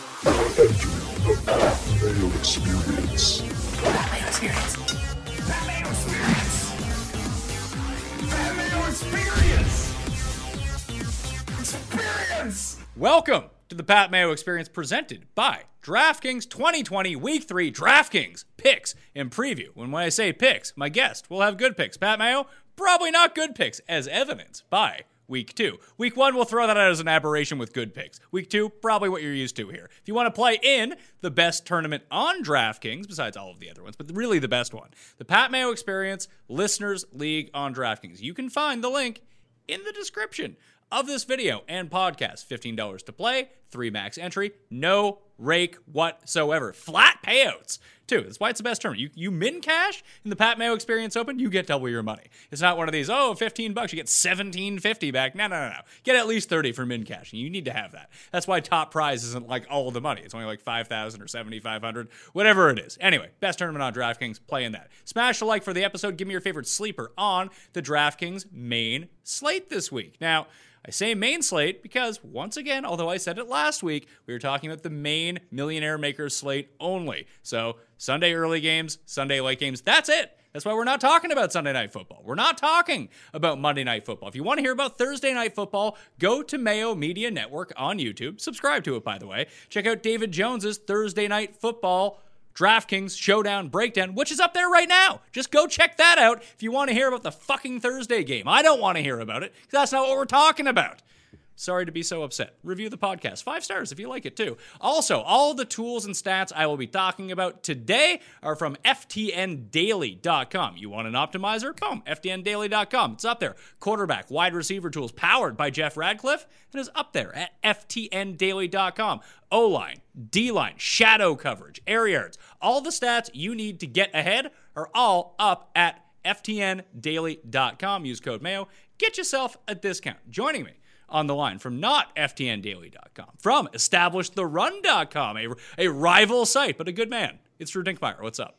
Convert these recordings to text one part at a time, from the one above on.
The experience. Welcome to the Pat Mayo Experience presented by DraftKings 2020 Week 3 DraftKings picks and preview. When, when I say picks, my guest will have good picks. Pat Mayo, probably not good picks, as evidenced by week two. Week one, we'll throw that out as an aberration with good picks. Week two, probably what you're used to here. If you want to play in the best tournament on DraftKings, besides all of the other ones, but really the best one, the Pat Mayo Experience Listeners League on DraftKings. You can find the link in the description of this video and podcast. $15 to play, three max entry, no rake whatsoever. Flat payouts, too. That's why it's the best tournament. You, you min cash in the Pat Mayo Experience Open, you get double your money. It's not one of these, oh, 15 bucks, you get 1750 back. No, no, no, no. Get at least 30 for min cash. You need to have that. That's why top prize isn't like all the money. It's only like 5000 or 7500 whatever it is. Anyway, best tournament on DraftKings, play in that. Smash a like for the episode. Give me your favorite sleeper on the DraftKings main slate this week. Now, I say main slate because, once again, although I said it last week, we were talking about the main Millionaire Makers slate only. So, Sunday early games, Sunday late games, that's it. That's why we're not talking about Sunday Night Football. We're not talking about Monday Night Football. If you want to hear about Thursday Night Football, go to Mayo Media Network on YouTube. Subscribe to it, by the way. Check out David Jones's Thursday Night Football DraftKings Showdown Breakdown, which is up there right now. Just go check that out if you want to hear about the fucking Thursday game. I don't want to hear about it because that's not what we're talking about. Sorry to be so upset. Review the podcast. Five stars if you like it too. Also, all the tools and stats I will be talking about today are from FTNDaily.com. You want an optimizer? Boom, FTNDaily.com. It's up there. Quarterback, wide receiver tools powered by Jeff Ratcliffe. It is up there at FTNDaily.com. O line, D line, shadow coverage, air yards. All the stats you need to get ahead are all up at FTNDaily.com. Use code MAYO. Get yourself a discount. Joining me on the line from not FTNDaily.com, from EstablishTheRun.com, a, a rival site, but a good man. It's Drew Dinkmeyer. What's up?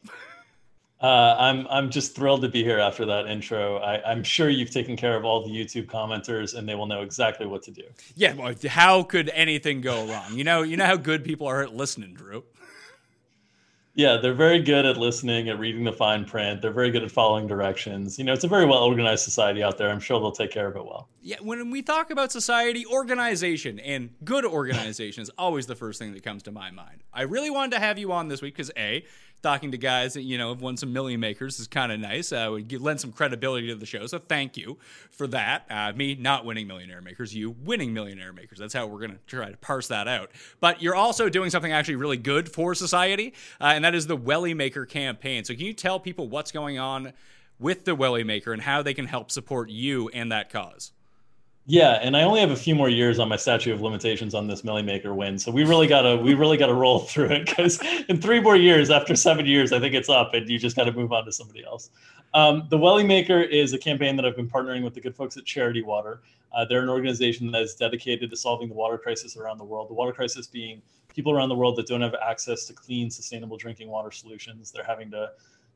Uh, I'm I'm just thrilled to be here after that intro. I, I'm sure you've taken care of all the YouTube commenters, and they will know exactly what to do. Yeah, well, how could anything go wrong? You know, you know how good people are at listening, Drew. Yeah, they're very good at listening, at reading the fine print. They're very good at following directions. You know, it's a very well organized society out there. I'm sure they'll take care of it well. Yeah, when we talk about society, organization and good organization is always the first thing that comes to my mind. I really wanted to have you on this week because A, talking to guys that you know have won some million makers is kind of nice. Uh, would lend some credibility to the show. So thank you for that. Uh, me not winning millionaire makers, you winning millionaire makers. That's how we're gonna try to parse that out. But you're also doing something actually really good for society, uh, and that is the Welly Maker campaign. So can you tell people what's going on with the Welly Maker and how they can help support you and that cause? Yeah, and I only have a few more years on my statute of limitations on this Milly Maker win, so we really gotta we really gotta roll through it because in three more years, after seven years, I think it's up, and you just got to move on to somebody else. Um, the Welly Maker is a campaign that I've been partnering with the good folks at Charity Water. Uh, they're an organization that is dedicated to solving the water crisis around the world. The water crisis being people around the world that don't have access to clean, sustainable drinking water solutions. They're having to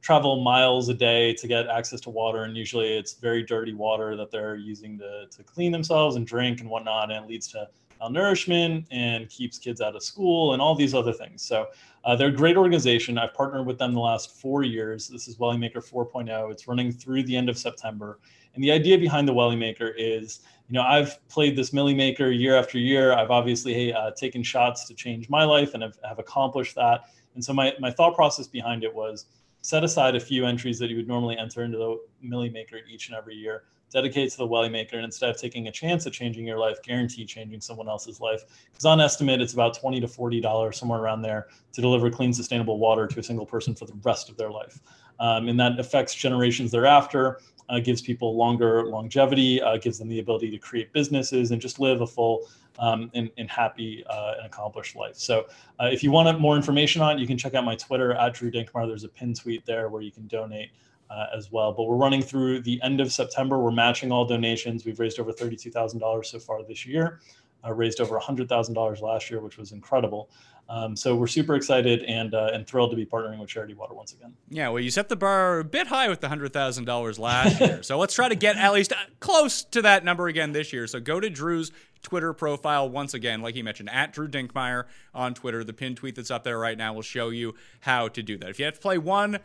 travel miles a day to get access to water, and usually it's very dirty water that they're using to, to clean themselves and drink and whatnot, and it leads to malnourishment and keeps kids out of school and all these other things. So uh, they're a great organization. I've partnered with them the last four years. This is Welly Maker 4.0. It's running through the end of September. And the idea behind the Welly Maker is, you know, I've played this Milly Maker year after year. I've obviously uh, taken shots to change my life and have, have accomplished that. And so my, my thought process behind it was set aside a few entries that you would normally enter into the Milly Maker each and every year dedicate to the Welly Maker, and instead of taking a chance at changing your life, guarantee changing someone else's life. Because on estimate, it's about twenty to forty dollars somewhere around there to deliver clean, sustainable water to a single person for the rest of their life, um, and that affects generations thereafter. Uh, gives people longer longevity, uh, gives them the ability to create businesses and just live a full um, and, and, happy uh, and accomplished life. So, uh, if you want more information on it, you can check out my Twitter at Drew Dinkmeyer. There's a pin tweet there where you can donate uh, as well. But we're running through the end of September. We're matching all donations. We've raised over $32,000 so far this year, uh, raised over $100,000 last year, which was incredible. Um, so we're super excited and uh, and thrilled to be partnering with Charity Water once again. Yeah, well, you set the bar a bit high with the hundred thousand dollars last year, so let's try to get at least close to that number again this year. So go to Drew's Twitter profile once again, like he mentioned, at Drew Dinkmeyer on Twitter. The pin tweet that's up there right now will show you how to do that. If you have to play one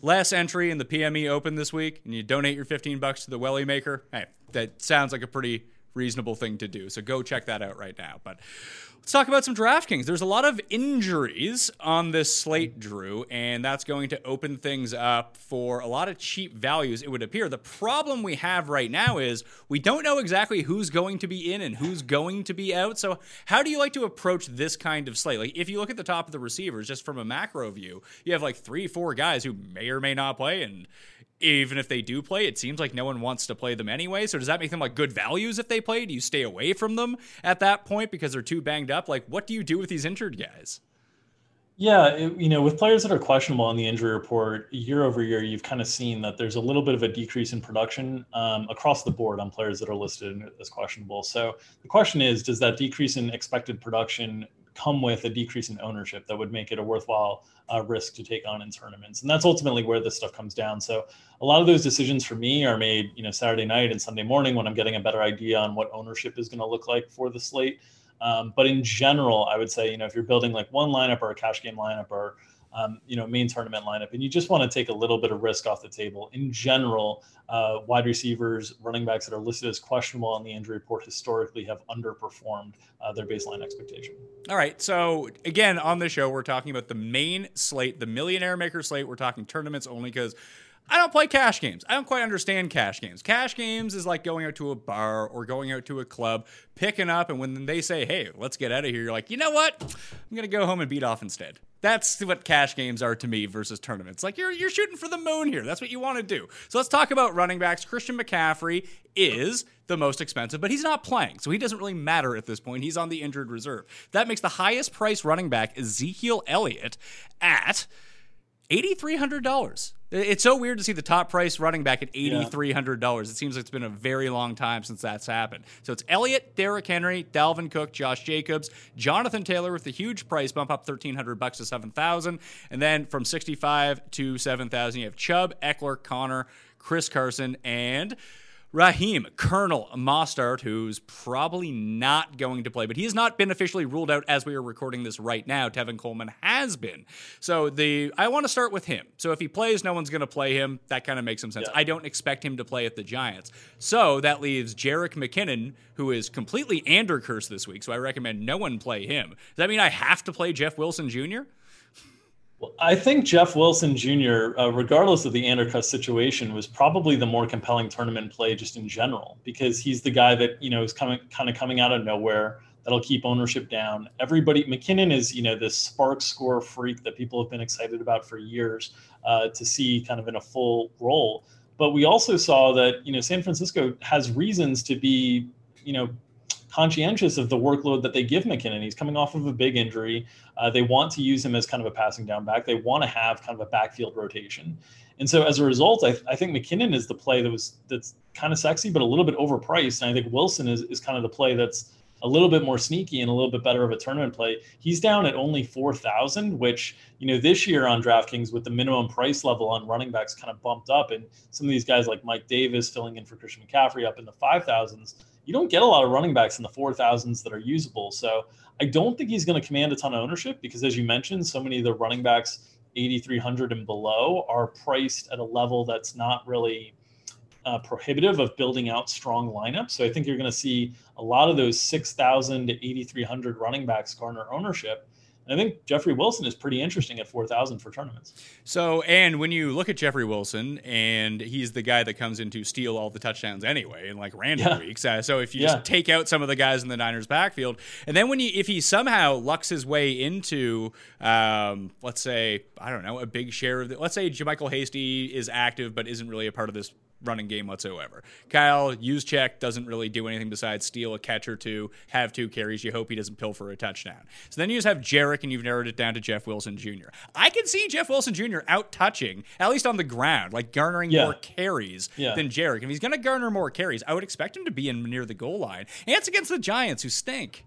last entry in the PME Open this week, and you donate your 15 bucks to the Welly Maker, hey, that sounds like a pretty reasonable thing to do. So go check that out right now. But Let's talk about some DraftKings. There's a lot of injuries on this slate, Drew, and that's going to open things up for a lot of cheap values, it would appear. The problem we have right now is we don't know exactly who's going to be in and who's going to be out. So, how do you like to approach this kind of slate? Like, if you look at the top of the receivers, just from a macro view, you have like three, four guys who may or may not play, and even if they do play, it seems like no one wants to play them anyway. So does that make them like good values if they play? Do you stay away from them at that point because they're too banged up? Like, what do you do with these injured guys? Yeah, it, you know, with players that are questionable on the injury report year over year, you've kind of seen that there's a little bit of a decrease in production um, across the board on players that are listed as questionable. So the question is, does that decrease in expected production come with a decrease in ownership that would make it a worthwhile uh, risk to take on in tournaments. And that's ultimately where this stuff comes down. So a lot of those decisions for me are made, you know, Saturday night and Sunday morning when I'm getting a better idea on what ownership is going to look like for the slate. Um, but in general, I would say, you know, if you're building like one lineup or a cash game lineup or um, you know, main tournament lineup, and you just want to take a little bit of risk off the table. In general, uh, wide receivers, running backs that are listed as questionable on the injury report historically have underperformed uh, their baseline expectation. All right. So again, on the show, we're talking about the main slate, the Millionaire Maker slate. We're talking tournaments only because I don't play cash games. I don't quite understand cash games. Cash games is like going out to a bar or going out to a club, picking up, and when they say, hey, let's get out of here, you're like, you know what? I'm going to go home and beat off instead. That's what cash games are to me versus tournaments. Like you're you're shooting for the moon here. That's what you want to do. So let's talk about running backs. Christian McCaffrey is the most expensive, but he's not playing. So he doesn't really matter at this point. He's on the injured reserve. That makes the highest price running back Ezekiel Elliott at $8,300. It's so weird to see the top price running back at $8,300. Yeah. It seems like it's been a very long time since that's happened. So it's Elliott, Derrick Henry, Dalvin Cook, Josh Jacobs, Jonathan Taylor with the huge price bump up 1300 bucks to 7000 And then from 65 to 7000 you have Chubb, Ekeler, Conner, Chris Carson, and Raheem Colonel Mostert, who's probably not going to play, but he has not been officially ruled out as we are recording this right now. Tevin Coleman has been. So the I want to start with him. So if he plays, no one's going to play him. That kind of makes some sense. Yeah. I don't expect him to play at the Giants. So that leaves Jerick McKinnon, who is completely Ander cursed this week. So I recommend no one play him. Does that mean I have to play Jeff Wilson Jr.? Well, I think Jeff Wilson Jr., uh, regardless of the Andercuss situation, was probably the more compelling tournament play just in general because he's the guy that you know is coming kind of coming out of nowhere that'll keep ownership down. Everybody, McKinnon is you know this SPARQ score freak that people have been excited about for years uh, to see kind of in a full role. But we also saw that you know San Francisco has reasons to be you know, conscientious of the workload that they give McKinnon. He's coming off of a big injury. Uh, they want to use him as kind of a passing down back. They want to have kind of a backfield rotation. And so as a result, I, I think McKinnon is the play that was that's kind of sexy, but a little bit overpriced. And I think Wilson is, is kind of the play that's a little bit more sneaky and a little bit better of a tournament play. He's down at only 4,000, which, you know, this year on DraftKings with the minimum price level on running backs kind of bumped up. And some of these guys like Mike Davis filling in for Christian McCaffrey up in the 5,000s, you don't get a lot of running backs in the 4,000s that are usable. So I don't think he's going to command a ton of ownership because, as you mentioned, so many of the running backs 8,300 and below are priced at a level that's not really uh, prohibitive of building out strong lineups. So I think you're going to see a lot of those 6,000 to 8,300 running backs garner ownership. And I think Jeffrey Wilson is pretty interesting at 4,000 for tournaments. So, and when you look at Jeffrey Wilson, and he's the guy that comes in to steal all the touchdowns anyway in like random yeah. weeks. Uh, so if you yeah. just take out some of the guys in the Niners backfield, and then when you, if he somehow lucks his way into, um, let's say, I don't know, a big share of the, let's say JaMycal Hasty is active but isn't really a part of this running game whatsoever. Kyle Juszczyk doesn't really do anything besides steal a catch or two, have two carries. You hope he doesn't pilfer a touchdown. So then you just have Jerick, and you've narrowed it down to Jeff Wilson Jr. I can see Jeff Wilson Jr. out touching, at least on the ground, like garnering yeah. more carries yeah. than Jerick. If he's going to garner more carries, I would expect him to be in near the goal line. And it's against the Giants, who stink.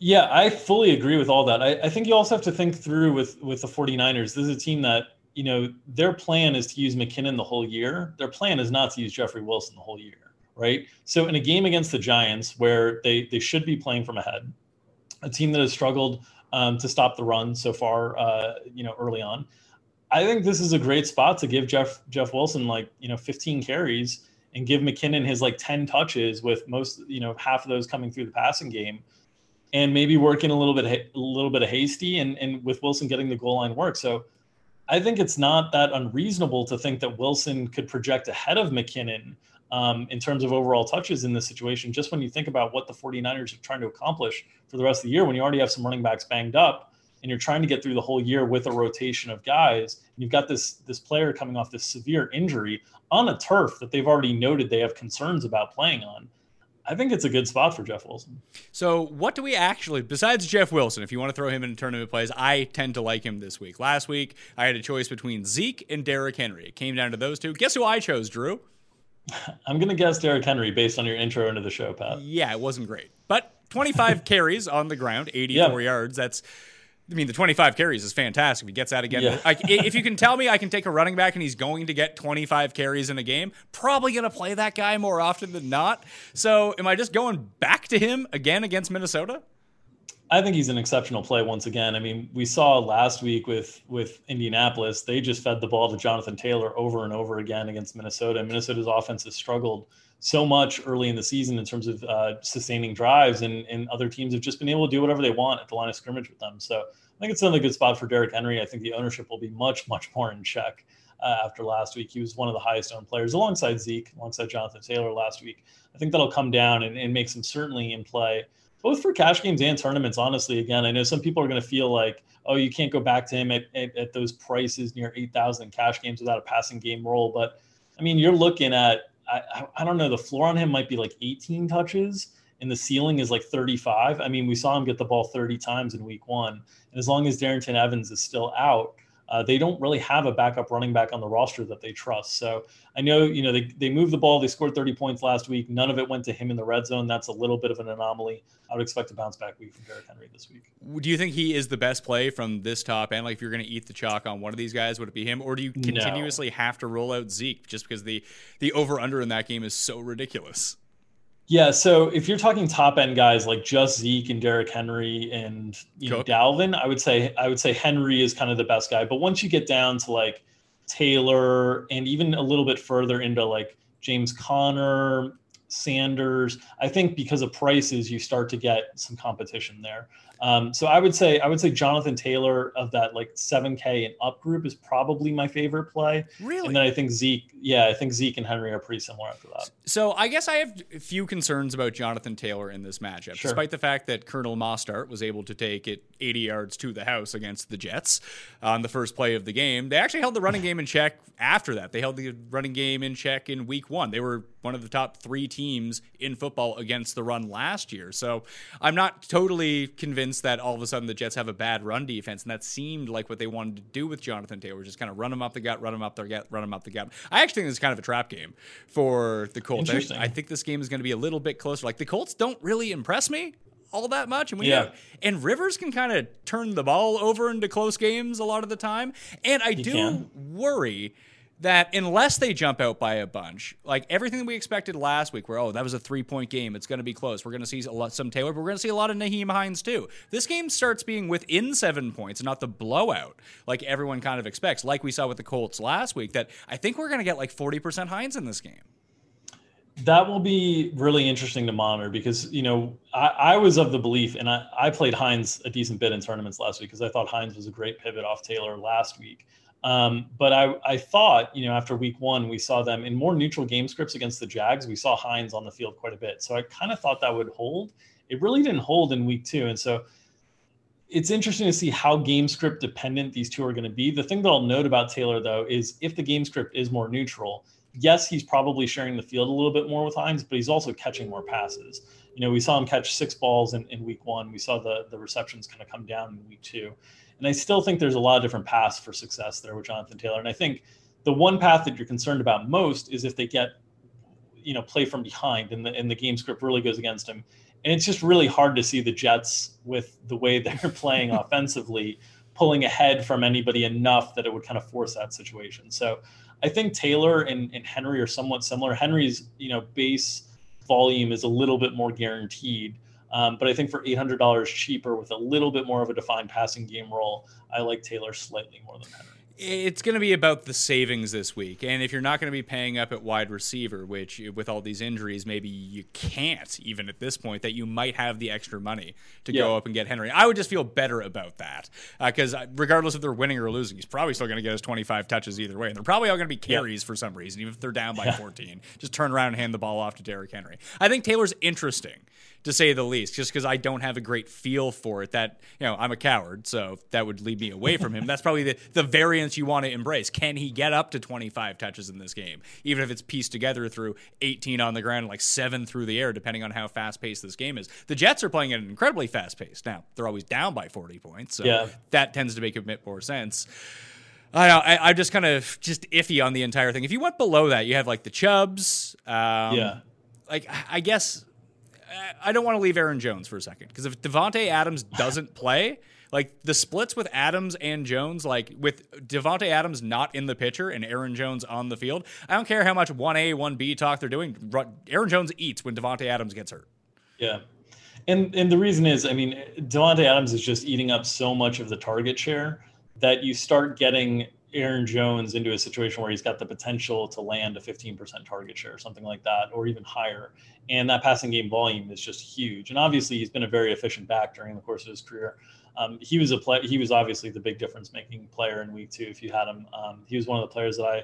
Yeah, I fully agree with all that. I, I think you also have to think through with with the 49ers. This is a team that you know, their plan is to use McKinnon the whole year. Their plan is not to use Jeffrey Wilson the whole year, right? So in a game against the Giants, where they they should be playing from ahead, a team that has struggled um, to stop the run so far, uh, you know, early on, I think this is a great spot to give Jeff Jeff Wilson like you know 15 carries and give McKinnon his like 10 touches with most you know half of those coming through the passing game and maybe working a little bit a little bit of hasty and and with Wilson getting the goal line work. So I think it's not that unreasonable to think that Wilson could project ahead of McKinnon um, in terms of overall touches in this situation. Just when you think about what the 49ers are trying to accomplish for the rest of the year, when you already have some running backs banged up and you're trying to get through the whole year with a rotation of guys, and you've got this this player coming off this severe injury on a turf that they've already noted they have concerns about playing on. I think it's a good spot for Jeff Wilson. So, what do we actually, besides Jeff Wilson, if you want to throw him in tournament plays, I tend to like him this week. Last week, I had a choice between Zeke and Derrick Henry. It came down to those two. Guess who I chose, Drew? I'm going to guess Derrick Henry based on your intro into the show, Pat. Yeah, it wasn't great. But 25 carries on the ground, 84 yeah. yards. That's I mean, the 25 carries is fantastic. If he gets that again, yeah. I, if you can tell me I can take a running back and he's going to get 25 carries in a game, probably going to play that guy more often than not. So, am I just going back to him again against Minnesota? I think he's an exceptional play once again. I mean, we saw last week with with Indianapolis, they just fed the ball to Jonathan Taylor over and over again against Minnesota. Minnesota's offense has struggled so much early in the season in terms of uh, sustaining drives, and, and other teams have just been able to do whatever they want at the line of scrimmage with them. So I think it's another good spot for Derrick Henry. I think the ownership will be much, much more in check uh, after last week. He was one of the highest owned players alongside Zeke, alongside Jonathan Taylor last week. I think that'll come down and, and makes him certainly in play, both for cash games and tournaments. Honestly, again, I know some people are going to feel like, oh, you can't go back to him at, at, at those prices near 8,000 cash games without a passing game role. But I mean, you're looking at I, I don't know. The floor on him might be like 18 touches, and the ceiling is like 35. I mean, we saw him get the ball 30 times in week one. And as long as Darrynton Evans is still out, uh, they don't really have a backup running back on the roster that they trust. So I know, you know, they, they moved the ball. They scored 30 points last week. None of it went to him in the red zone. That's a little bit of an anomaly. I would expect a bounce back week from Derrick Henry this week. Do you think he is the best play from this top end? Like, if you're going to eat the chalk on one of these guys, would it be him, or do you continuously no. have to roll out Zeke just because the the over under in that game is so ridiculous? Yeah, so if you're talking top end guys like just Zeke and Derrick Henry and you know Dalvin, I would say I would say Henry is kind of the best guy. But once you get down to like Taylor and even a little bit further into like James Conner, Sanders, I think because of prices you start to get some competition there. Um, so I would say I would say Jonathan Taylor of that like 7K and up group is probably my favorite play. Really? And then I think Zeke, yeah, I think Zeke and Henry are pretty similar after that. So I guess I have a few concerns about Jonathan Taylor in this matchup, Sure. despite the fact that Colonel Mostert was able to take it 80 yards to the house against the Jets on the first play of the game. They actually held the running game in check after that. They held the running game in check in week one. They were one of the top three teams in football against the run last year. So I'm not totally convinced that all of a sudden the Jets have a bad run defense, and that seemed like what they wanted to do with Jonathan Taylor, just kind of run him up the gut, run him up the gut, run him up the gut. I actually think this is kind of a trap game for the Colts. I, I think this game is going to be a little bit closer. Like the Colts don't really impress me all that much, and we Yeah. know, and Rivers can kind of turn the ball over into close games a lot of the time, and I do can. worry that unless they jump out by a bunch, like everything that we expected last week, where oh that was a three point game, it's going to be close. We're going to see a lot some Taylor, but we're going to see a lot of Nyheim Hines too. This game starts being within seven points, not the blowout like everyone kind of expects, like we saw with the Colts last week. That I think we're going to get like forty percent Hines in this game. That will be really interesting to monitor because you know I, I was of the belief, and I, I played Hines a decent bit in tournaments last week because I thought Hines was a great pivot off Taylor last week. Um, but I, I thought, you know, after week one, we saw them in more neutral game scripts against the Jags. We saw Hines on the field quite a bit. So I kind of thought that would hold. It really didn't hold in week two. And so it's interesting to see how game script dependent these two are going to be. The thing that I'll note about Taylor, though, is if the game script is more neutral, yes, he's probably sharing the field a little bit more with Hines, but he's also catching more passes. You know, we saw him catch six balls in, in week one. We saw the, the receptions kind of come down in week two. And I still think there's a lot of different paths for success there with Jonathan Taylor. And I think the one path that you're concerned about most is if they get, you know, play from behind and the, and the game script really goes against him. And it's just really hard to see the Jets with the way they're playing offensively pulling ahead from anybody enough that it would kind of force that situation. So I think Taylor and, and Henry are somewhat similar. Henry's, you know, base volume is a little bit more guaranteed. Um, but I think for $800 cheaper with a little bit more of a defined passing game role, I like Taylor slightly more than Henry. It's going to be about the savings this week. And if you're not going to be paying up at wide receiver, which with all these injuries, maybe you can't even at this point, that you might have the extra money to go up and get Henry. I would just feel better about that because regardless if they're winning or losing, he's probably still going to get his 25 touches either way. And they're probably all going to be carries for some reason, even if they're down by 14. Just turn around and hand the ball off to Derrick Henry. I think Taylor's interesting to say the least, just because I don't have a great feel for it. That you know, I'm a coward, so that would lead me away from him. That's probably the, the variance you want to embrace. Can he get up to 25 touches in this game, even if it's pieced together through 18 on the ground and like seven through the air, depending on how fast paced this game is? The Jets are playing at an incredibly fast pace. Now they're always down by 40 points, so Yeah. that tends to make a bit more sense. I know, I, I'm just kind of just iffy on the entire thing. If you went below that, you have like the Chubbs. Um, yeah. like I guess I don't want to leave Aaron Jones for a second because if Davante Adams doesn't play, like the splits with Adams and Jones, like with Davante Adams not in the pitcher and Aaron Jones on the field, I don't care how much one A one B talk they're doing. Aaron Jones eats when Davante Adams gets hurt. Yeah. And and the reason is, I mean, Davante Adams is just eating up so much of the target share that you start getting Aaron Jones into a situation where he's got the potential to land a 15% target share or something like that, or even higher. And that passing game volume is just huge. And obviously, he's been a very efficient back during the course of his career. Um, he was a play. He was obviously the big difference making player in week two. If you had him, um, he was one of the players that I,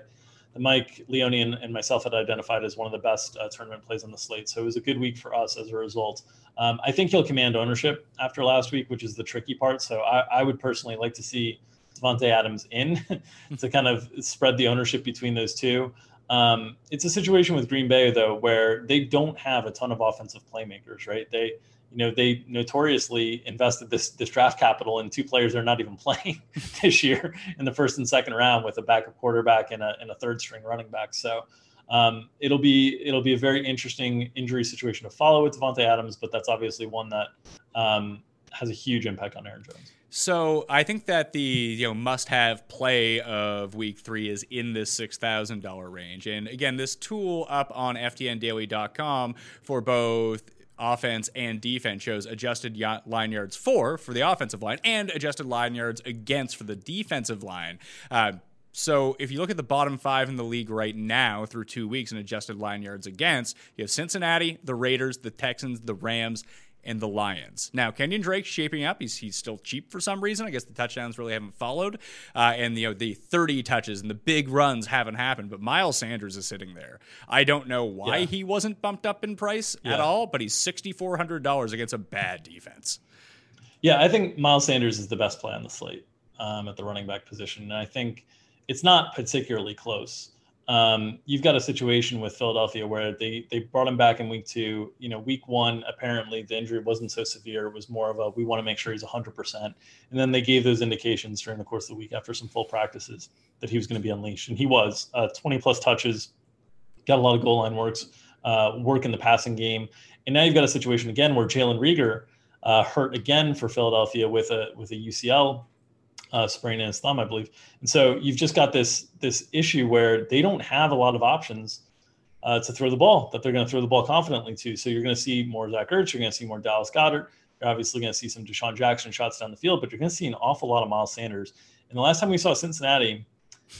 that Mike Leone and, and myself had identified as one of the best uh, tournament plays on the slate. So it was a good week for us as a result. Um, I think he'll command ownership after last week, which is the tricky part. So I, I would personally like to see Davante Adams in to kind of spread the ownership between those two. Um, it's a situation with Green Bay though where they don't have a ton of offensive playmakers, right? They, you know, they notoriously invested this this draft capital in two players they're not even playing this year in the first and second round with a backup quarterback and a, and a third string running back. So um, it'll be it'll be a very interesting injury situation to follow with Davante Adams, but that's obviously one that um, has a huge impact on Aaron Jones. So I think that the you know must-have play of week three is in this six thousand dollar range. And again, this tool up on FTNDaily.com for both offense and defense shows adjusted line yards for for the offensive line and adjusted line yards against for the defensive line. Uh, so if you look at the bottom five in the league right now through two weeks and adjusted line yards against, you have Cincinnati, the Raiders, the Texans, the Rams, and the Lions. Now, Kenyan Drake shaping up. He's he's still cheap for some reason. I guess the touchdowns really haven't followed, uh, and you know the 30 touches and the big runs haven't happened. But Miles Sanders is sitting there. I don't know why Yeah. he wasn't bumped up in price at all, but he's $6,400 against a bad defense. Yeah, I think Miles Sanders is the best play on the slate um, at the running back position, and I think it's not particularly close. Um, you've got a situation with Philadelphia where they they brought him back in week two. You know, week one apparently the injury wasn't so severe; it was more of a we want to make sure he's 100. percent And then they gave those indications during the course of the week after some full practices that he was going to be unleashed, and he was. Uh, 20 plus touches, got a lot of goal line works, uh, work in the passing game, and now you've got a situation again where Jalen Reagor uh, hurt again for Philadelphia with a with a UCL uh, in his thumb, I believe. And so you've just got this this issue where they don't have a lot of options uh, to throw the ball that they're going to throw the ball confidently to. So you're going to see more Zach Ertz, you're going to see more Dallas Goedert. You're obviously going to see some DeSean Jackson shots down the field, but you're going to see an awful lot of Miles Sanders. And the last time we saw Cincinnati,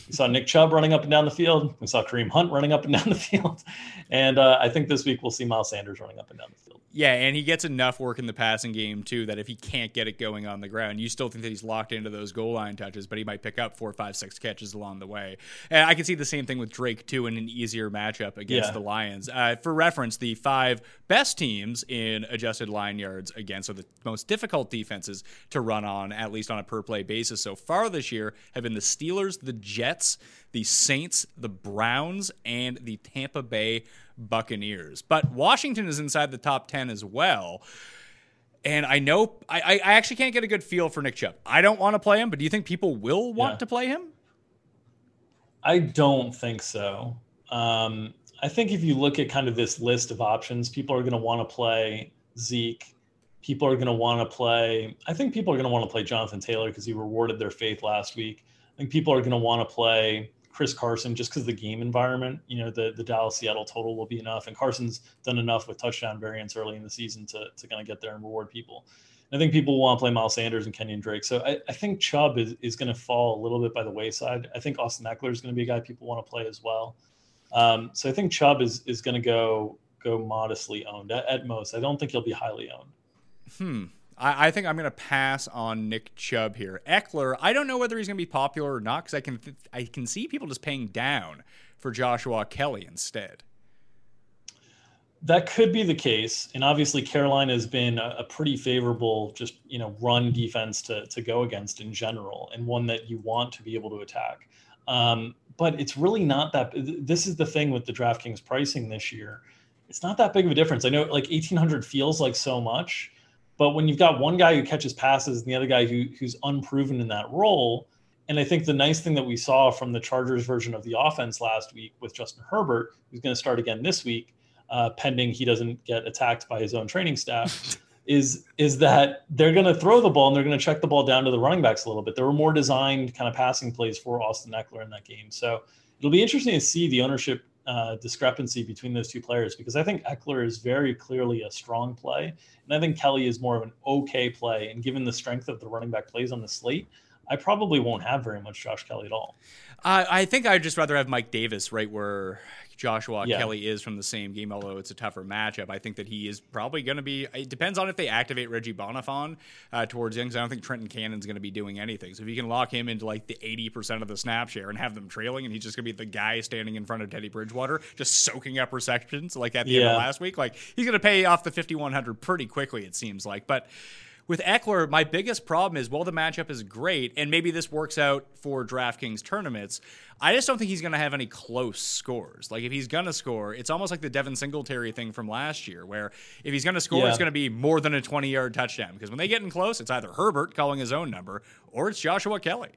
we saw Nick Chubb running up and down the field. We saw Kareem Hunt running up and down the field. And uh, I think this week we'll see Miles Sanders running up and down the field. Yeah, and he gets enough work in the passing game too that if he can't get it going on the ground, you still think that he's locked into those goal line touches, but he might pick up four, five, six catches along the way. And I can see the same thing with Drake too in an easier matchup against Yeah. the Lions. Uh, for reference, the five best teams in adjusted line yards against, so the most difficult defenses to run on, at least on a per play basis so far this year, have been the Steelers, the Jets, the Saints, the Browns, and the Tampa Bay Buccaneers. But Washington is inside the top 10 as well. And I know I, I I actually can't get a good feel for Nick Chubb. I don't want to play him, but do you think people will want Yeah. to play him? I don't think so. Um, I think if you look at kind of this list of options, people are going to want to play Zeke. People are going to want to play. I think people are going to want to play Jonathan Taylor because he rewarded their faith last week. I think people are going to want to play Chris Carson just because the game environment. You know, the the Dallas Seattle total will be enough, and Carson's done enough with touchdown variance early in the season to to kind of get there and reward people. I think people want to play Miles Sanders and Kenyan Drake. So I, I think Chubb is, is going to fall a little bit by the wayside. I think Austin Ekeler is going to be a guy people want to play as well. Um, so I think Chubb is is going to go go modestly owned at, at most. I don't think he'll be highly owned. Hmm. I, I think I'm going to pass on Nick Chubb here. Ekeler, I don't know whether he's going to be popular or not because I can th- I can see people just paying down for Joshua Kelley instead. That could be the case, and obviously Carolina has been a, a pretty favorable, just you know, run defense to to go against in general, and one that you want to be able to attack. Um, but it's really not that. This is the thing with the DraftKings pricing this year. It's not that big of a difference. I know like 1800 feels like so much, but when you've got one guy who catches passes and the other guy who who's unproven in that role, and I think the nice thing that we saw from the Chargers version of the offense last week with Justin Herbert, who's going to start again this week, uh, pending he doesn't get attacked by his own training staff, is is that they're going to throw the ball and they're going to check the ball down to the running backs a little bit. There were more designed kind of passing plays for Austin Ekeler in that game, so it'll be interesting to see the ownership uh, discrepancy between those two players because I think Ekeler is very clearly a strong play, and I think Kelley is more of an okay play. And given the strength of the running back plays on the slate, I probably won't have very much Josh Kelley at all. I I think I'd just rather have Mike Davis right where Joshua Yeah. Kelley is from the same game, although it's a tougher matchup. I think that he is probably going to be. It depends on if they activate Reggie Bonnafon uh, towards young. 'cause I don't think Trenton Cannon's going to be doing anything. So if you can lock him into like the eighty percent of the snap share and have them trailing, and he's just going to be the guy standing in front of Teddy Bridgewater, just soaking up receptions like at the end of last week, like he's going to pay off the fifty one hundred pretty quickly. It seems like, but with Ekeler, my biggest problem is while the matchup is great, and maybe this works out for DraftKings tournaments, I just don't think he's going to have any close scores. Like if he's going to score, it's almost like the Devin Singletary thing from last year, where if he's going to score, Yeah. it's going to be more than a 20 yard touchdown. Because when they get in close, it's either Herbert calling his own number or it's Joshua Kelley.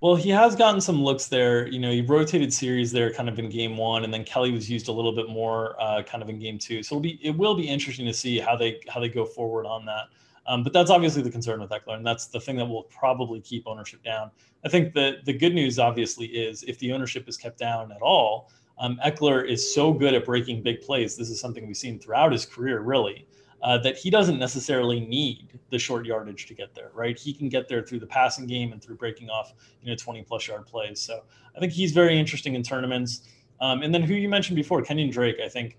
Well, he has gotten some looks there. You know, he rotated series there kind of in game one, and then Kelley was used a little bit more uh, kind of in game two. So it'll be it will be interesting to see how they how they go forward on that. Um, but that's obviously the concern with Ekeler, and that's the thing that will probably keep ownership down. I think the the good news obviously is if the ownership is kept down at all, um, Ekeler is so good at breaking big plays. This is something we've seen throughout his career, really, uh, that he doesn't necessarily need the short yardage to get there. Right? He can get there through the passing game and through breaking off you know 20 plus yard plays. So I think he's very interesting in tournaments. Um, and then who you mentioned before, Kenyan Drake, I think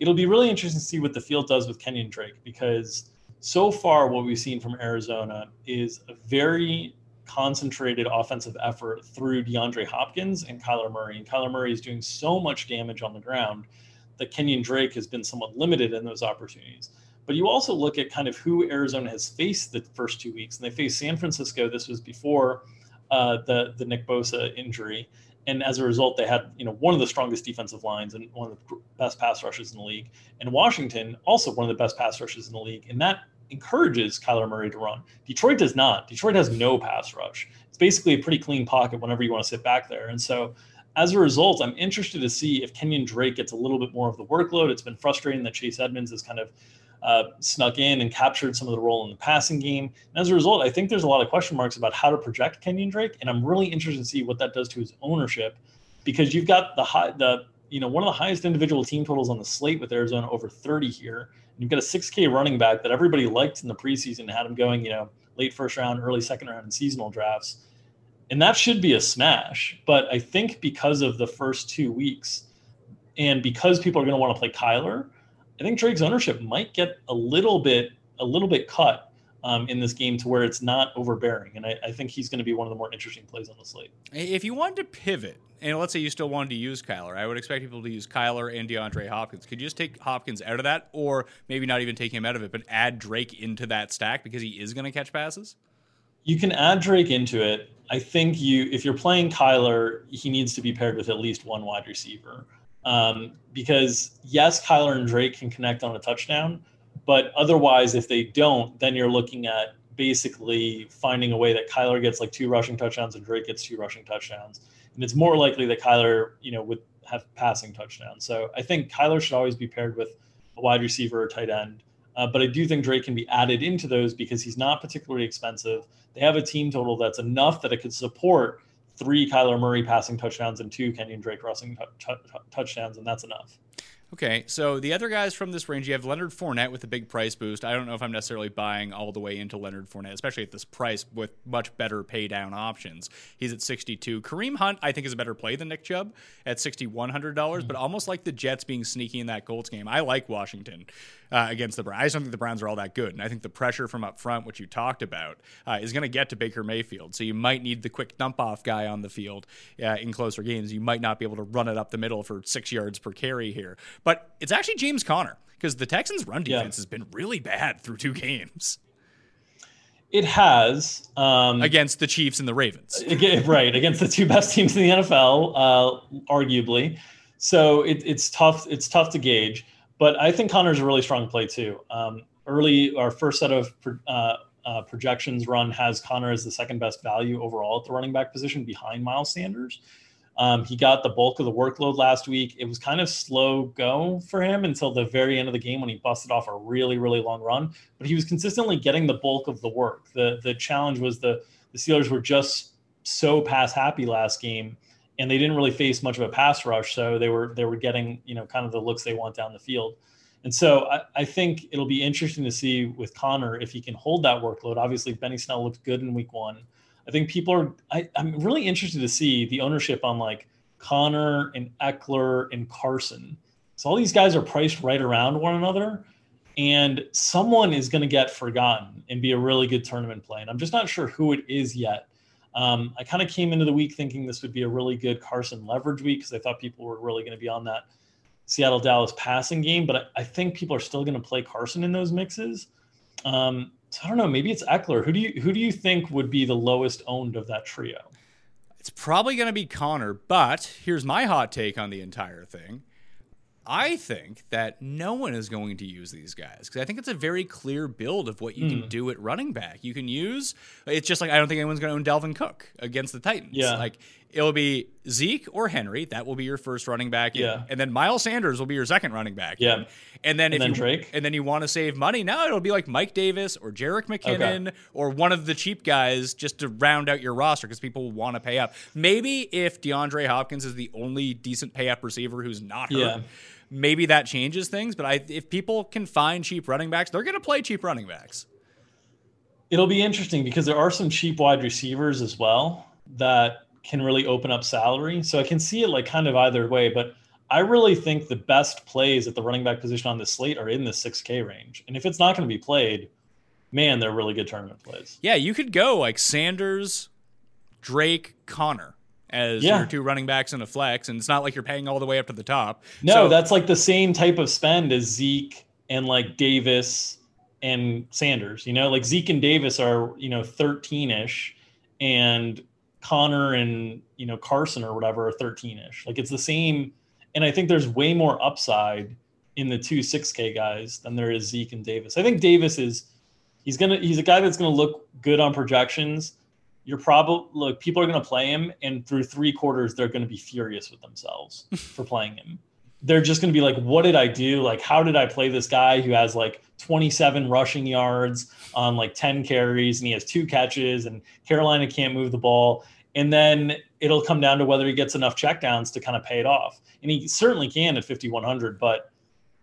it'll be really interesting to see what the field does with Kenyan Drake because so far what we've seen from Arizona is a very concentrated offensive effort through DeAndre Hopkins and Kyler Murray. And Kyler Murray is doing so much damage on the ground that Kenyan Drake has been somewhat limited in those opportunities. But you also look at kind of who Arizona has faced the first two weeks, and they faced San Francisco. This was before uh, the the Nick Bosa injury, and as a result, they had you know one of the strongest defensive lines and one of the best pass rushes in the league. And Washington, also one of the best pass rushes in the league, and that encourages Kyler Murray to run. Detroit does not. Detroit has no pass rush. It's basically a pretty clean pocket whenever you want to sit back there. And so as a result, I'm interested to see if Kenyan Drake gets a little bit more of the workload. It's been frustrating that Chase Edmonds is kind of uh, snuck in and captured some of the role in the passing game. And as a result, I think there's a lot of question marks about how to project Kenyan Drake. And I'm really interested to see what that does to his ownership because you've got the high, the you know one of the highest individual team totals on the slate with Arizona over 30 here And You've got a 6K running back that everybody liked in the preseason, and had him going, you know, late first round, early second round in seasonal drafts. And that should be a smash. But I think because of the first two weeks and because people are going to want to play Kyler, I think Drake's ownership might get a little bit, a little bit cut um, in this game to where it's not overbearing. And I, I think he's going to be one of the more interesting plays on the slate. If you wanted to pivot, and let's say you still wanted to use Kyler, I would expect people to use Kyler and DeAndre Hopkins. Could you just take Hopkins out of that, or maybe not even take him out of it, but add Drake into that stack because he is going to catch passes? You can add Drake into it. I think you, if you're playing Kyler, he needs to be paired with at least one wide receiver. Um, because yes, Kyler and Drake can connect on a touchdown, but otherwise, if they don't, then you're looking at basically finding a way that Kyler gets like two rushing touchdowns and Drake gets two rushing touchdowns. And it's more likely that Kyler, you know, would have passing touchdowns. So I think Kyler should always be paired with a wide receiver or tight end. Uh, but I do think Drake can be added into those because he's not particularly expensive. They have a team total that's enough that it could support three Kyler Murray passing touchdowns and two Kenyan Drake rushing t- t- touchdowns, and that's enough. Okay, so the other guys from this range, you have Leonard Fournette with a big price boost. I don't know if I'm necessarily buying all the way into Leonard Fournette, especially at this price with much better pay down options. He's at 62. Kareem Hunt, I think, is a better play than Nick Chubb at $6,100, dollars hmm. but almost like the Jets being sneaky in that Colts game. I like Washington uh, against the Browns. I just don't think the Browns are all that good. And I think the pressure from up front, which you talked about, uh, is going to get to Baker Mayfield. So you might need the quick dump off guy on the field uh, in closer games. You might not be able to run it up the middle for six yards per carry here. But it's actually James Conner because the Texans' run defense yeah. has been really bad through two games. It has um, against the Chiefs and the Ravens, again, right? Against the two best teams in the NFL, uh, arguably. So it, it's tough. It's tough to gauge. But I think Conner's a really strong play too. Um, early, our first set of uh, uh, projections run has Conner as the second best value overall at the running back position behind Miles Sanders. Um, he got the bulk of the workload last week. It was kind of slow go for him until the very end of the game when he busted off a really, really long run. But he was consistently getting the bulk of the work. The the challenge was the the Steelers were just so pass happy last game and they didn't really face much of a pass rush, so they were they were getting you know kind of the looks they want down the field. And so I, I think it'll be interesting to see with Conner if he can hold that workload. Obviously, Benny Snell looked good in week one. I think people are. I, I'm really interested to see the ownership on like Conner and Ekeler and Carson. So all these guys are priced right around one another, and someone is going to get forgotten and be a really good tournament play. And I'm just not sure who it is yet. Um, I kind of came into the week thinking this would be a really good Carson leverage week because I thought people were really going to be on that Seattle Dallas passing game, but I, I think people are still going to play Carson in those mixes. Um, so I don't know. Maybe it's Ekeler. Who do you who do you think would be the lowest owned of that trio? It's probably going to be Conner. but here's my hot take on the entire thing. I think that no one is going to use these guys because I think it's a very clear build of what you mm. can hmm. do at running back. You can use it's just like I don't think anyone's going to own Dalvin Cook against the Titans. Yeah. Like it'll be Zeke or Henry. That will be your first running back. Yeah. And then Miles Sanders will be your second running back. Yeah. And then and if then you Drake. and then you want to save money, now it'll be like Mike Davis or Jerick McKinnon okay. or one of the cheap guys just to round out your roster because people want to pay up. Maybe if DeAndre Hopkins is the only decent pay up receiver who's not hurt. Yeah maybe that changes things. But I, if people can find cheap running backs, they're going to play cheap running backs. It'll be interesting because there are some cheap wide receivers as well that can really open up salary. So I can see it like kind of either way. But I really think the best plays at the running back position on this slate are in the 6K range. And if it's not going to be played, man, they're really good tournament plays. Yeah, you could go like Sanders, Drake, Conner as Yeah. your two running backs in a flex, and it's not like you're paying all the way up to the top. No, So- that's like the same type of spend as Zeke and like Davis and Sanders. You know, like Zeke and Davis are, you know, 13 ish, and Conner and, you know, Carson or whatever are 13 ish. Like it's the same. And I think there's way more upside in the two 6K guys than there is Zeke and Davis. I think Davis is, he's to, he's a guy that's to look good on projections. You're probably, look, people are going to play him, and through three quarters, they're going to be furious with themselves for playing him they're just going to be like, what did I do? Like, how did I play this guy who has like 27 rushing yards on like 10 carries and he has two catches and Carolina can't move the ball? And then it'll come down to whether he gets enough checkdowns to kind of pay it off. And he certainly can at 5,100, but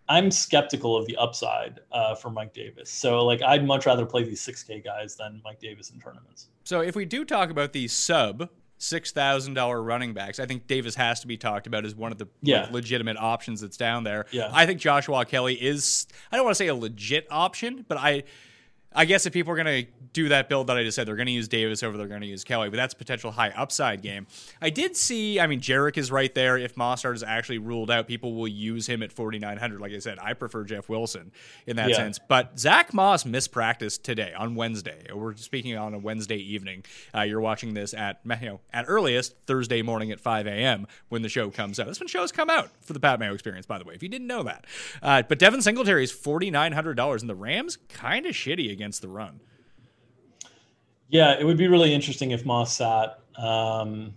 I'm skeptical of the upside uh, for Mike Davis. So, like, I'd much rather play these 6K guys than Mike Davis in tournaments. So if we do talk about these sub six thousand dollar running backs, I think Davis has to be talked about as one of the like, legitimate options that's down there. Yeah. I think Joshua Kelley is I don't want to say a legit option, but I I guess if people are going to do that build that I just said, they're going to use Davis over they're going to use Kelley, but that's a potential high upside game. I did see, I mean, Jerick is right there. If Mostert is actually ruled out, people will use him at 4,900. Like I said, I prefer Jeff Wilson in that Yeah. sense. But Zach Moss mispracticed today on Wednesday. We're speaking on a Wednesday evening. Uh, you're watching this at you know at earliest Thursday morning at 5 a.m. when the show comes out. That's when shows come out for the Pat Mayo Experience, by the way. If you didn't know that, uh, but Devin Singletary is forty nine hundred dollars, and the Rams kind of shitty against the run. Yeah, it would be really interesting if Moss sat. Um,